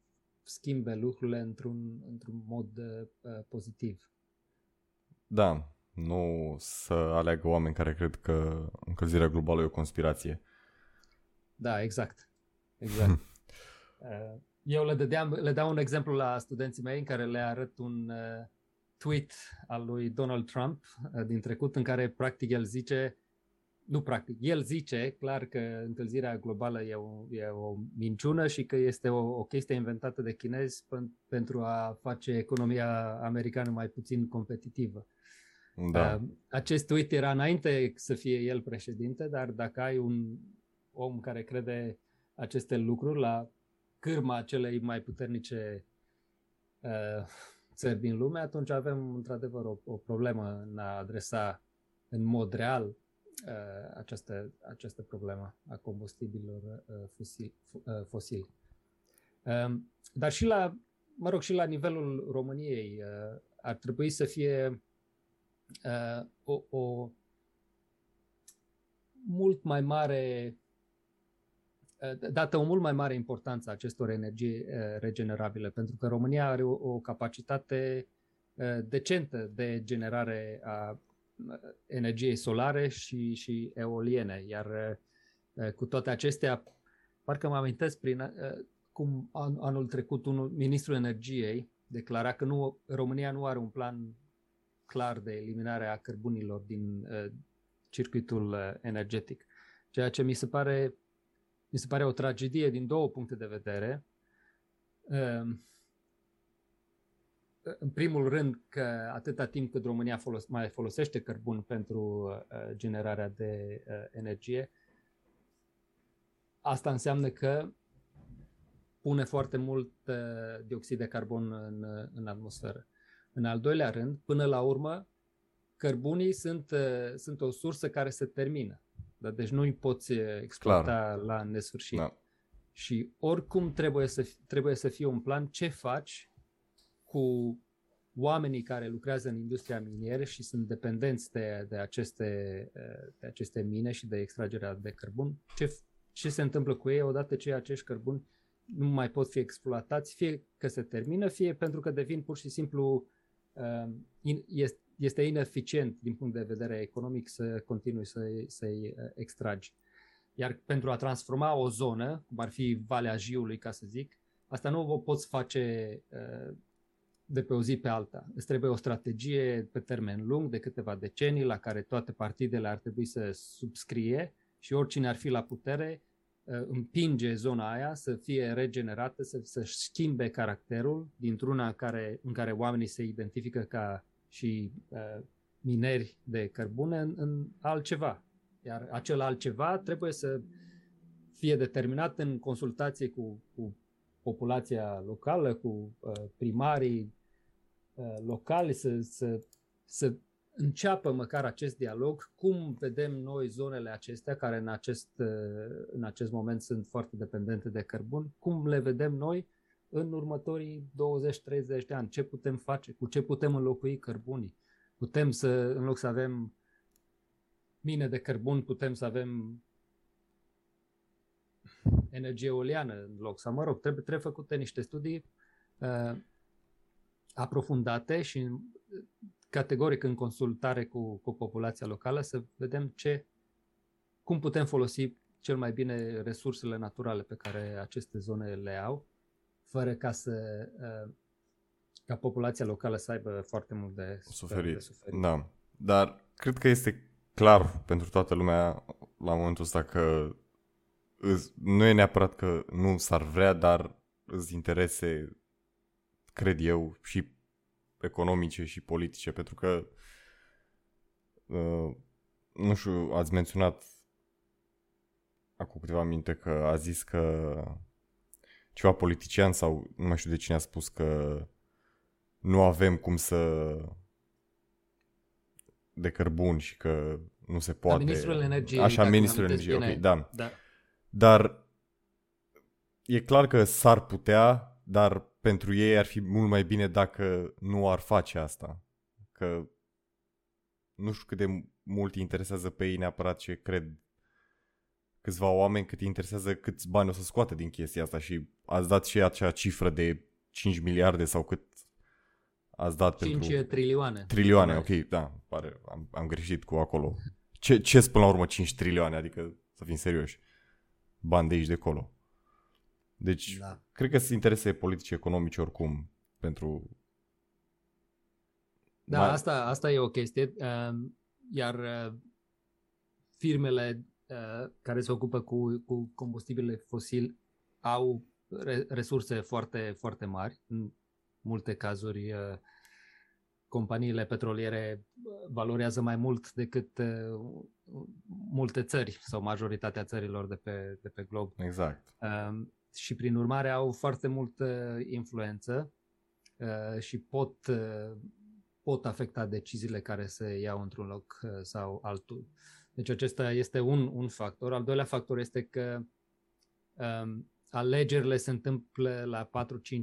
schimbe lucrurile într-un, într-un mod uh, pozitiv. Da, nu să aleagă oameni care cred că încălzirea globală e o conspirație. Da, exact. Exact. Uh, eu le, dădeam, le dau un exemplu la studenții mei în care le arăt un uh, tweet al lui Donald Trump uh, din trecut în care practic el zice nu practic, el zice clar că încălzirea globală e o, e o minciună și că este o, o chestie inventată de chinezi p- pentru a face economia americană mai puțin competitivă. Da. Acest tweet era înainte să fie el președinte, dar dacă ai un om care crede aceste lucruri la cârma celei mai puternice uh, țări din lume, atunci avem într-adevăr o, o problemă în a adresa în mod real uh, această, această problemă a combustibililor uh, fosili. Uh, fosili. Uh, dar și la, mă rog, și la nivelul României uh, ar trebui să fie uh, o, o mult mai mare uh, dată o mult mai mare importanță acestor energii uh, regenerabile, pentru că România are o, o capacitate uh, decentă de generare a energiei solare și, și eoliene, iar cu toate acestea, parcă mă amintesc prin cum an, anul trecut unul, ministrul energiei declara că nu, România nu are un plan clar de eliminare a cărbunilor din uh, circuitul uh, energetic. Ceea ce mi se pare mi se pare o tragedie din două puncte de vedere. Uh, în primul rând că atâta timp cât România folos- mai folosește cărbun pentru uh, generarea de uh, energie, asta înseamnă că pune foarte mult uh, dioxid de carbon în, în atmosferă. În al doilea rând, până la urmă, cărbunii sunt, uh, sunt o sursă care se termină. Da? Deci nu îi poți uh, exploata Clar. la nesfârșit. Da. Și oricum trebuie să, trebuie să fie un plan ce faci cu oamenii care lucrează în industria minieră și sunt dependenți de, de, aceste, uh, de aceste mine și de extragerea de cărbun, ce, ce se întâmplă cu ei odată ce acești cărbuni nu mai pot fi exploatați, fie că se termină, fie pentru că devin pur și simplu Um, este ineficient din punct de vedere economic să continui să-i, să-i uh, extragi. Iar pentru a transforma o zonă, cum ar fi Valea Jiului, ca să zic, asta nu o poți face uh, de pe o zi pe alta. Îți trebuie o strategie pe termen lung, de câteva decenii, la care toate partidele ar trebui să subscrie și oricine ar fi la putere Uh, împinge zona aia să fie regenerată, să, să schimbe caracterul dintr-una care, în care oamenii se identifică ca și uh, mineri de cărbune în, în altceva. Iar acel altceva trebuie să fie determinat în consultație cu, cu populația locală, cu uh, primarii uh, locali, să, să, să înceapă măcar acest dialog, cum vedem noi zonele acestea, care în acest, uh, în acest moment sunt foarte dependente de cărbun, cum le vedem noi în următorii 20-30 de ani, ce putem face, cu ce putem înlocui cărbunii. Putem să, în loc să avem mine de cărbun, putem să avem energie eoliană în loc, sau mă rog, trebuie, trebuie făcute niște studii uh, aprofundate și categoric în consultare cu, cu populația locală să vedem ce, cum putem folosi cel mai bine resursele naturale pe care aceste zone le au, fără ca să uh, ca populația locală să aibă foarte mult de suferit. De suferit. Da, dar cred că este clar pentru toată lumea la momentul ăsta că nu e neapărat că nu s-ar vrea, dar îți interese, cred eu, și economice și politice, pentru că uh, nu știu, ați menționat acum câteva minte că a zis că ceva politician sau nu mai știu de cine a spus că nu avem cum să de cărbun și că nu se poate. Da, ministrul energiei. Așa, ministrul energiei, ok, da. da. Dar e clar că s-ar putea, dar pentru ei ar fi mult mai bine dacă nu ar face asta. Că nu știu cât de mult îi interesează pe ei neapărat ce cred câțiva oameni, cât îi interesează câți bani o să scoată din chestia asta și ați dat și acea cifră de 5 miliarde sau cât ați dat 5 pentru... 5 trilioane. Trilioane, ok, da, pare, am, am greșit cu acolo. Ce, ce până la urmă 5 trilioane, adică să fim serioși, bani de aici de acolo. Deci, da. cred că sunt interese politice economice oricum pentru... Da, mai... asta, asta e o chestie. Um, iar uh, firmele uh, care se ocupă cu, cu combustibile fosili au resurse foarte, foarte mari. În multe cazuri, uh, companiile petroliere valorează mai mult decât multe țări sau majoritatea țărilor de pe, de pe glob. Exact. Um, și prin urmare au foarte multă influență uh, și pot, uh, pot afecta deciziile care se iau într-un loc uh, sau altul. Deci acesta este un, un factor. Al doilea factor este că um, alegerile se întâmplă la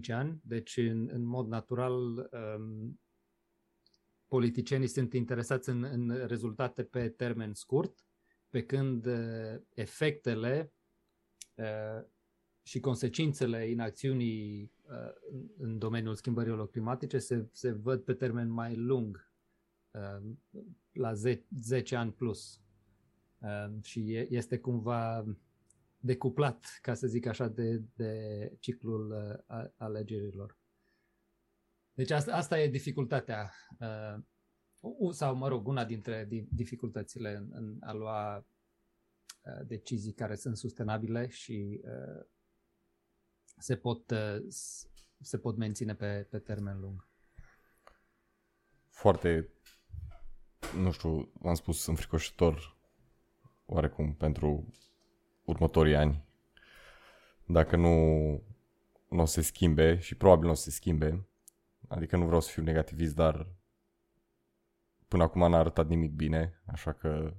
4-5 ani, deci în, în mod natural um, politicienii sunt interesați în, în rezultate pe termen scurt, pe când uh, efectele uh, și consecințele inacțiunii uh, în domeniul schimbărilor climatice se, se văd pe termen mai lung, uh, la 10, 10 ani plus. Uh, și este cumva decuplat, ca să zic așa, de, de ciclul uh, alegerilor. Deci asta, asta e dificultatea, uh, sau mă rog, una dintre dificultățile în, în a lua uh, decizii care sunt sustenabile și uh, se pot, uh, se pot menține pe, pe termen lung. Foarte, nu știu, am spus, înfricoșător oarecum pentru următorii ani. Dacă nu, nu o să se schimbe și probabil nu o să se schimbe, adică nu vreau să fiu negativist, dar până acum n-a arătat nimic bine, așa că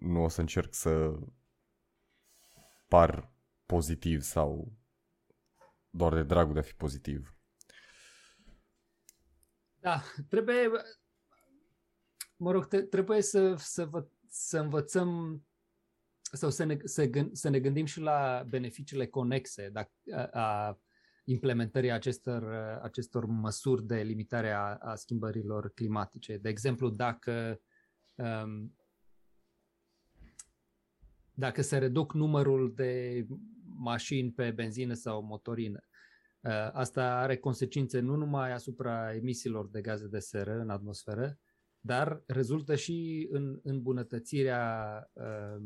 nu o să încerc să par pozitiv sau doar de dragul de a fi pozitiv. Da, trebuie, mă rog, trebuie să, să, vă, să învățăm sau să ne, să, gând, să ne gândim și la beneficiile conexe dacă, a, a implementării acestor, acestor măsuri de limitare a, a schimbărilor climatice. De exemplu, dacă um, dacă se reduc numărul de mașini pe benzină sau motorină. Uh, asta are consecințe nu numai asupra emisiilor de gaze de seră în atmosferă, dar rezultă și în îmbunătățirea uh,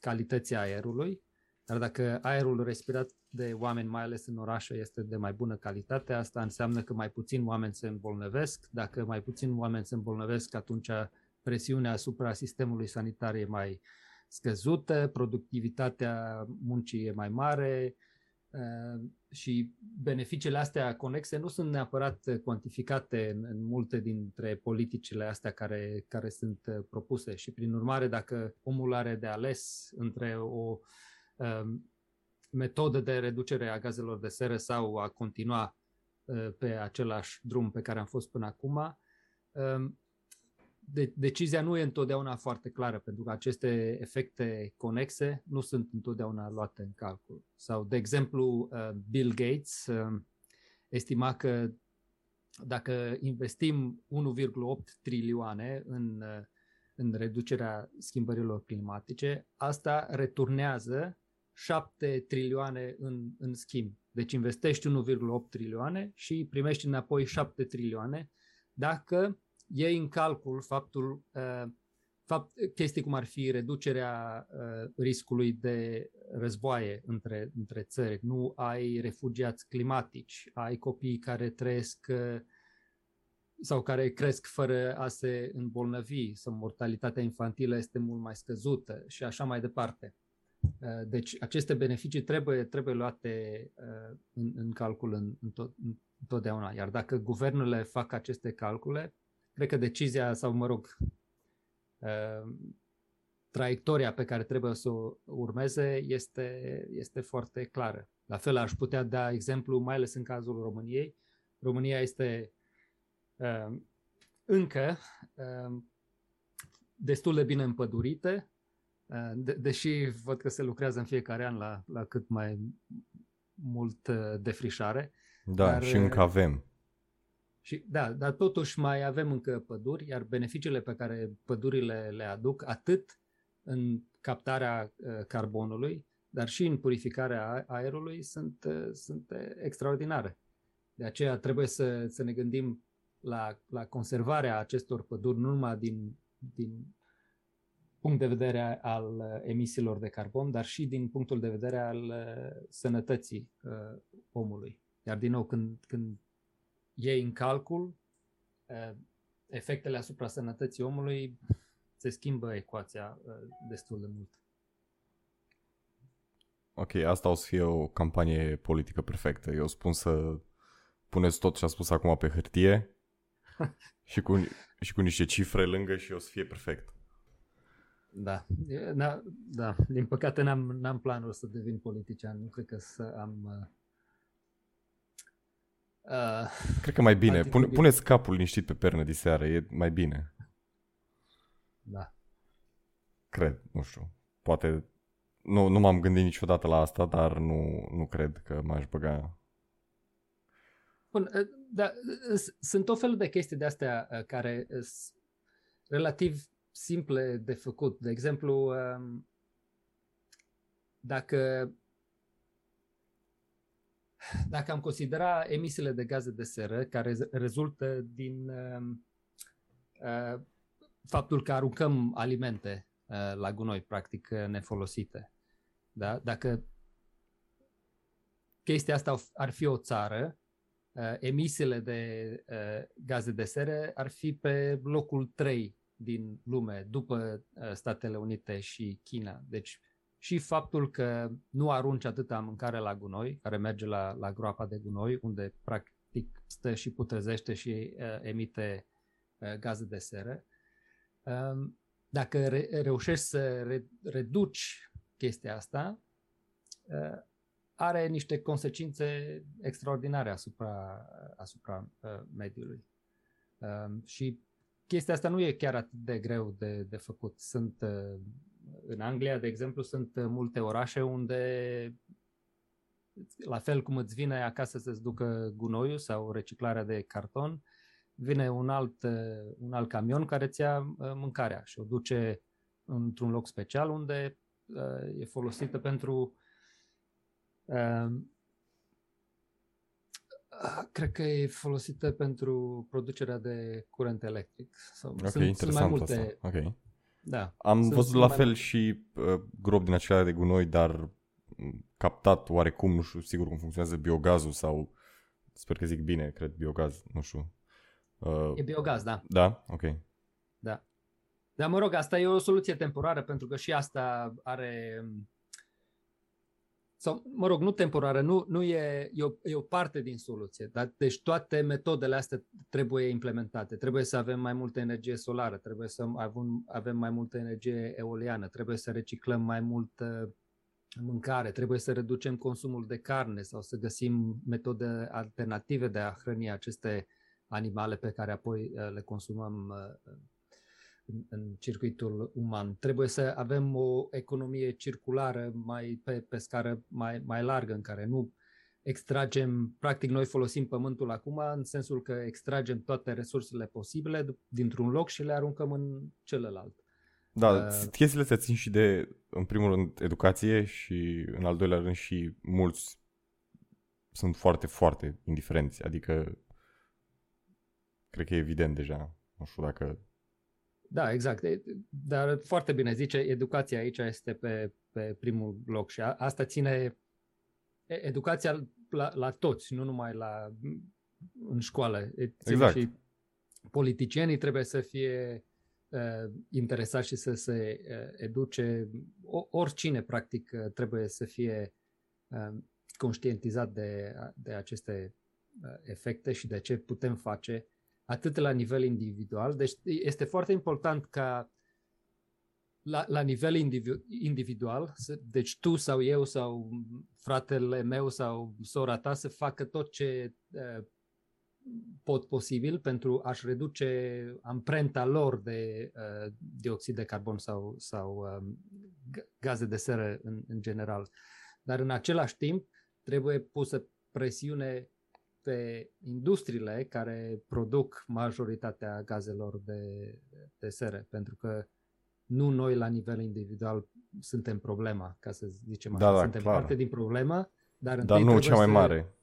calității aerului. Dar dacă aerul respirat de oameni, mai ales în orașe, este de mai bună calitate, asta înseamnă că mai puțin oameni se îmbolnăvesc. Dacă mai puțin oameni se îmbolnăvesc, atunci presiunea asupra sistemului sanitar e mai uh, scăzută, productivitatea muncii e mai mare uh, și beneficiile astea conexe nu sunt neapărat cuantificate în, în multe dintre politicile astea care, care sunt uh, propuse. Și prin urmare dacă omul are de ales între o um, metodă de reducere a gazelor de seră sau a continua uh, pe același drum pe care am fost până acum, um, de, decizia nu e întotdeauna foarte clară, pentru că aceste efecte conexe nu sunt întotdeauna luate în calcul. Sau, de exemplu, uh, Bill Gates uh, estima că dacă investim 1,8 trilioane în, uh, în reducerea schimbărilor climatice, asta returnează 7 trilioane în, în schimb. Deci investești 1,8 trilioane și primești înapoi 7 trilioane dacă iei în calcul faptul, uh, fapt, chestii cum ar fi reducerea uh, riscului de războaie între, între țări, nu ai refugiați climatici, ai copii care trăiesc uh, sau care cresc fără a se îmbolnăvi, sau mortalitatea infantilă este mult mai scăzută și așa mai departe. Deci aceste beneficii trebuie, trebuie luate în, în calcul în, în tot, întotdeauna. Iar dacă guvernele fac aceste calcule, cred că decizia, sau mă rog, uh, traiectoria pe care trebuie să o urmeze este, este foarte clară. La fel aș putea da exemplu, mai ales în cazul României. România este uh, încă uh, destul de bine împădurită, uh, de, deși văd că se lucrează în fiecare an la, la cât mai mult uh, defrișare. Da, dar, și încă avem. Și, da, dar totuși mai avem încă păduri, iar beneficiile pe care pădurile le aduc, atât în captarea uh, carbonului, dar și în purificarea aerului, sunt, uh, sunt extraordinare. De aceea trebuie să, să ne gândim la, la conservarea acestor păduri, nu numai din, din punct de vedere al uh, emisiilor de carbon, dar și din punctul de vedere al uh, sănătății uh, omului. Iar din nou, când, când iei în calcul uh, efectele asupra sănătății omului, se schimbă ecuația uh, destul de mult. Ok, asta o să fie o campanie politică perfectă. Eu spun să puneți tot ce a spus acum pe hârtie și, cu, și cu niște cifre lângă și o să fie perfect. Da, da, da. din păcate n-am, n-am planul să devin politician, nu cred că să am... Uh, uh cred că mai bine, Pune, puneți capul liniștit pe pernă de seară, e mai bine. Da. Cred, nu știu, poate, nu, nu m-am gândit niciodată la asta, dar nu, nu cred că m-aș băga Bun, uh, da, uh, sunt o fel de chestii de astea care sunt relativ simple de făcut. De exemplu, um, dacă dacă am considera emisiile de gaze de seră care rezultă din um, uh, faptul că aruncăm alimente uh, la gunoi, practic, uh, nefolosite. Da? Dacă chestia asta ar fi o țară, emisiile de gaze de seră ar fi pe locul 3 din lume după uh, Statele Unite și China. Deci și faptul că nu arunci atâta mâncare la gunoi, care merge la, la groapa de gunoi, unde practic stă și putrezește și uh, emite uh, gaze de seră. Um, dacă re- reușești să re- reduci chestia asta, uh, are niște consecințe extraordinare asupra, asupra uh, mediului. Um, și chestia asta nu e chiar atât de greu de, de făcut. Sunt uh, în Anglia, de exemplu, sunt uh, multe orașe unde la fel cum îți vine acasă să-ți ducă gunoiul sau reciclarea de carton, vine un alt, uh, un alt camion care ți ia mâncarea și o duce într-un loc special unde e folosită pentru Cred că e folosită pentru producerea de curent electric. Sau ok, sunt, interesant sunt mai multe... asta. Okay. Da. Am sunt, văzut la fel mai... și uh, grob din acelea de gunoi, dar mm, captat oarecum, nu știu sigur cum funcționează biogazul sau, sper că zic bine, cred biogaz, nu știu. Uh, e biogaz, da. Da? Ok. Da. Dar mă rog, asta e o soluție temporară pentru că și asta are sau, mă rog, nu temporară, nu, nu e, e, o, e o parte din soluție. Dar, deci toate metodele astea trebuie implementate. Trebuie să avem mai multă energie solară, trebuie să avem, avem mai multă energie eoliană, trebuie să reciclăm mai multă mâncare, trebuie să reducem consumul de carne sau să găsim metode alternative de a hrăni aceste animale pe care apoi uh, le consumăm uh, în, în circuitul uman. Trebuie să avem o economie circulară mai pe, pe scară mai, mai largă, în care nu extragem, practic noi folosim pământul acum în sensul că extragem toate resursele posibile dintr-un loc și le aruncăm în celălalt. Da, uh, chestiile astea țin și de, în primul rând, educație și, în al doilea rând, și mulți sunt foarte, foarte indiferenți. Adică, cred că e evident deja. Nu știu dacă da, exact. Dar foarte bine zice, educația aici este pe, pe primul loc și a, asta ține educația la, la toți, nu numai la în școală. exact. Și politicienii trebuie să fie uh, interesați și să se uh, educe. O, oricine, practic, uh, trebuie să fie uh, conștientizat de, de aceste uh, efecte și de ce putem face atât la nivel individual. Deci este foarte important ca la, la nivel individu- individual, deci tu sau eu sau fratele meu sau sora ta să facă tot ce uh, pot posibil pentru a-și reduce amprenta lor de uh, dioxid de carbon sau, sau um, gaze de seră în, în general. Dar în același timp trebuie pusă presiune pe industriile care produc majoritatea gazelor de, de seră, pentru că nu noi la nivel individual suntem problema, ca să zicem așa. Da, da, suntem clar. parte din problemă, dar, dar nu cea mai să... mare.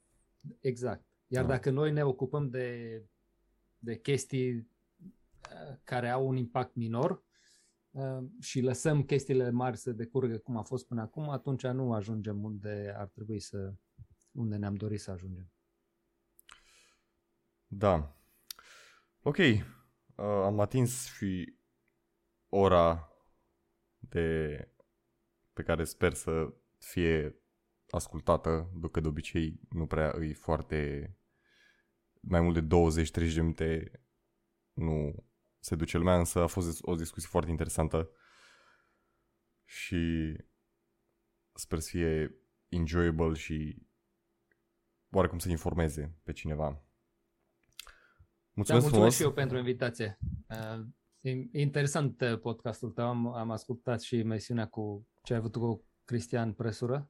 Exact. Iar da. dacă noi ne ocupăm de, de chestii uh, care au un impact minor uh, și lăsăm chestiile mari să decurgă cum a fost până acum, atunci nu ajungem unde ar trebui să, unde ne-am dorit să ajungem. Da. Ok. Uh, am atins și ora de pe care sper să fie ascultată, că de obicei nu prea îi foarte mai mult de 20-30 de minute nu se duce lumea, însă a fost o discuție foarte interesantă și sper să fie enjoyable și oarecum să informeze pe cineva. Mulțumesc, da, mulțumesc și eu pentru invitație. Uh, interesant uh, podcastul tău, am, am ascultat și emisiunea cu ce ai avut cu Cristian Presură.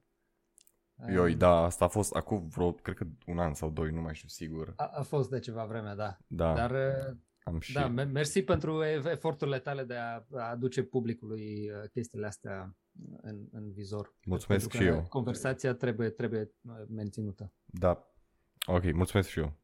Ioi, da, asta a fost acum vreo, cred că un an sau doi, nu mai știu sigur. A, a fost de ceva vreme, da. Da. Dar uh, am și... da, mersi pentru eforturile tale de a, a aduce publicului uh, chestiile astea în, în vizor. Mulțumesc și eu. Conversația trebuie, trebuie menținută. Da. Ok, mulțumesc și eu.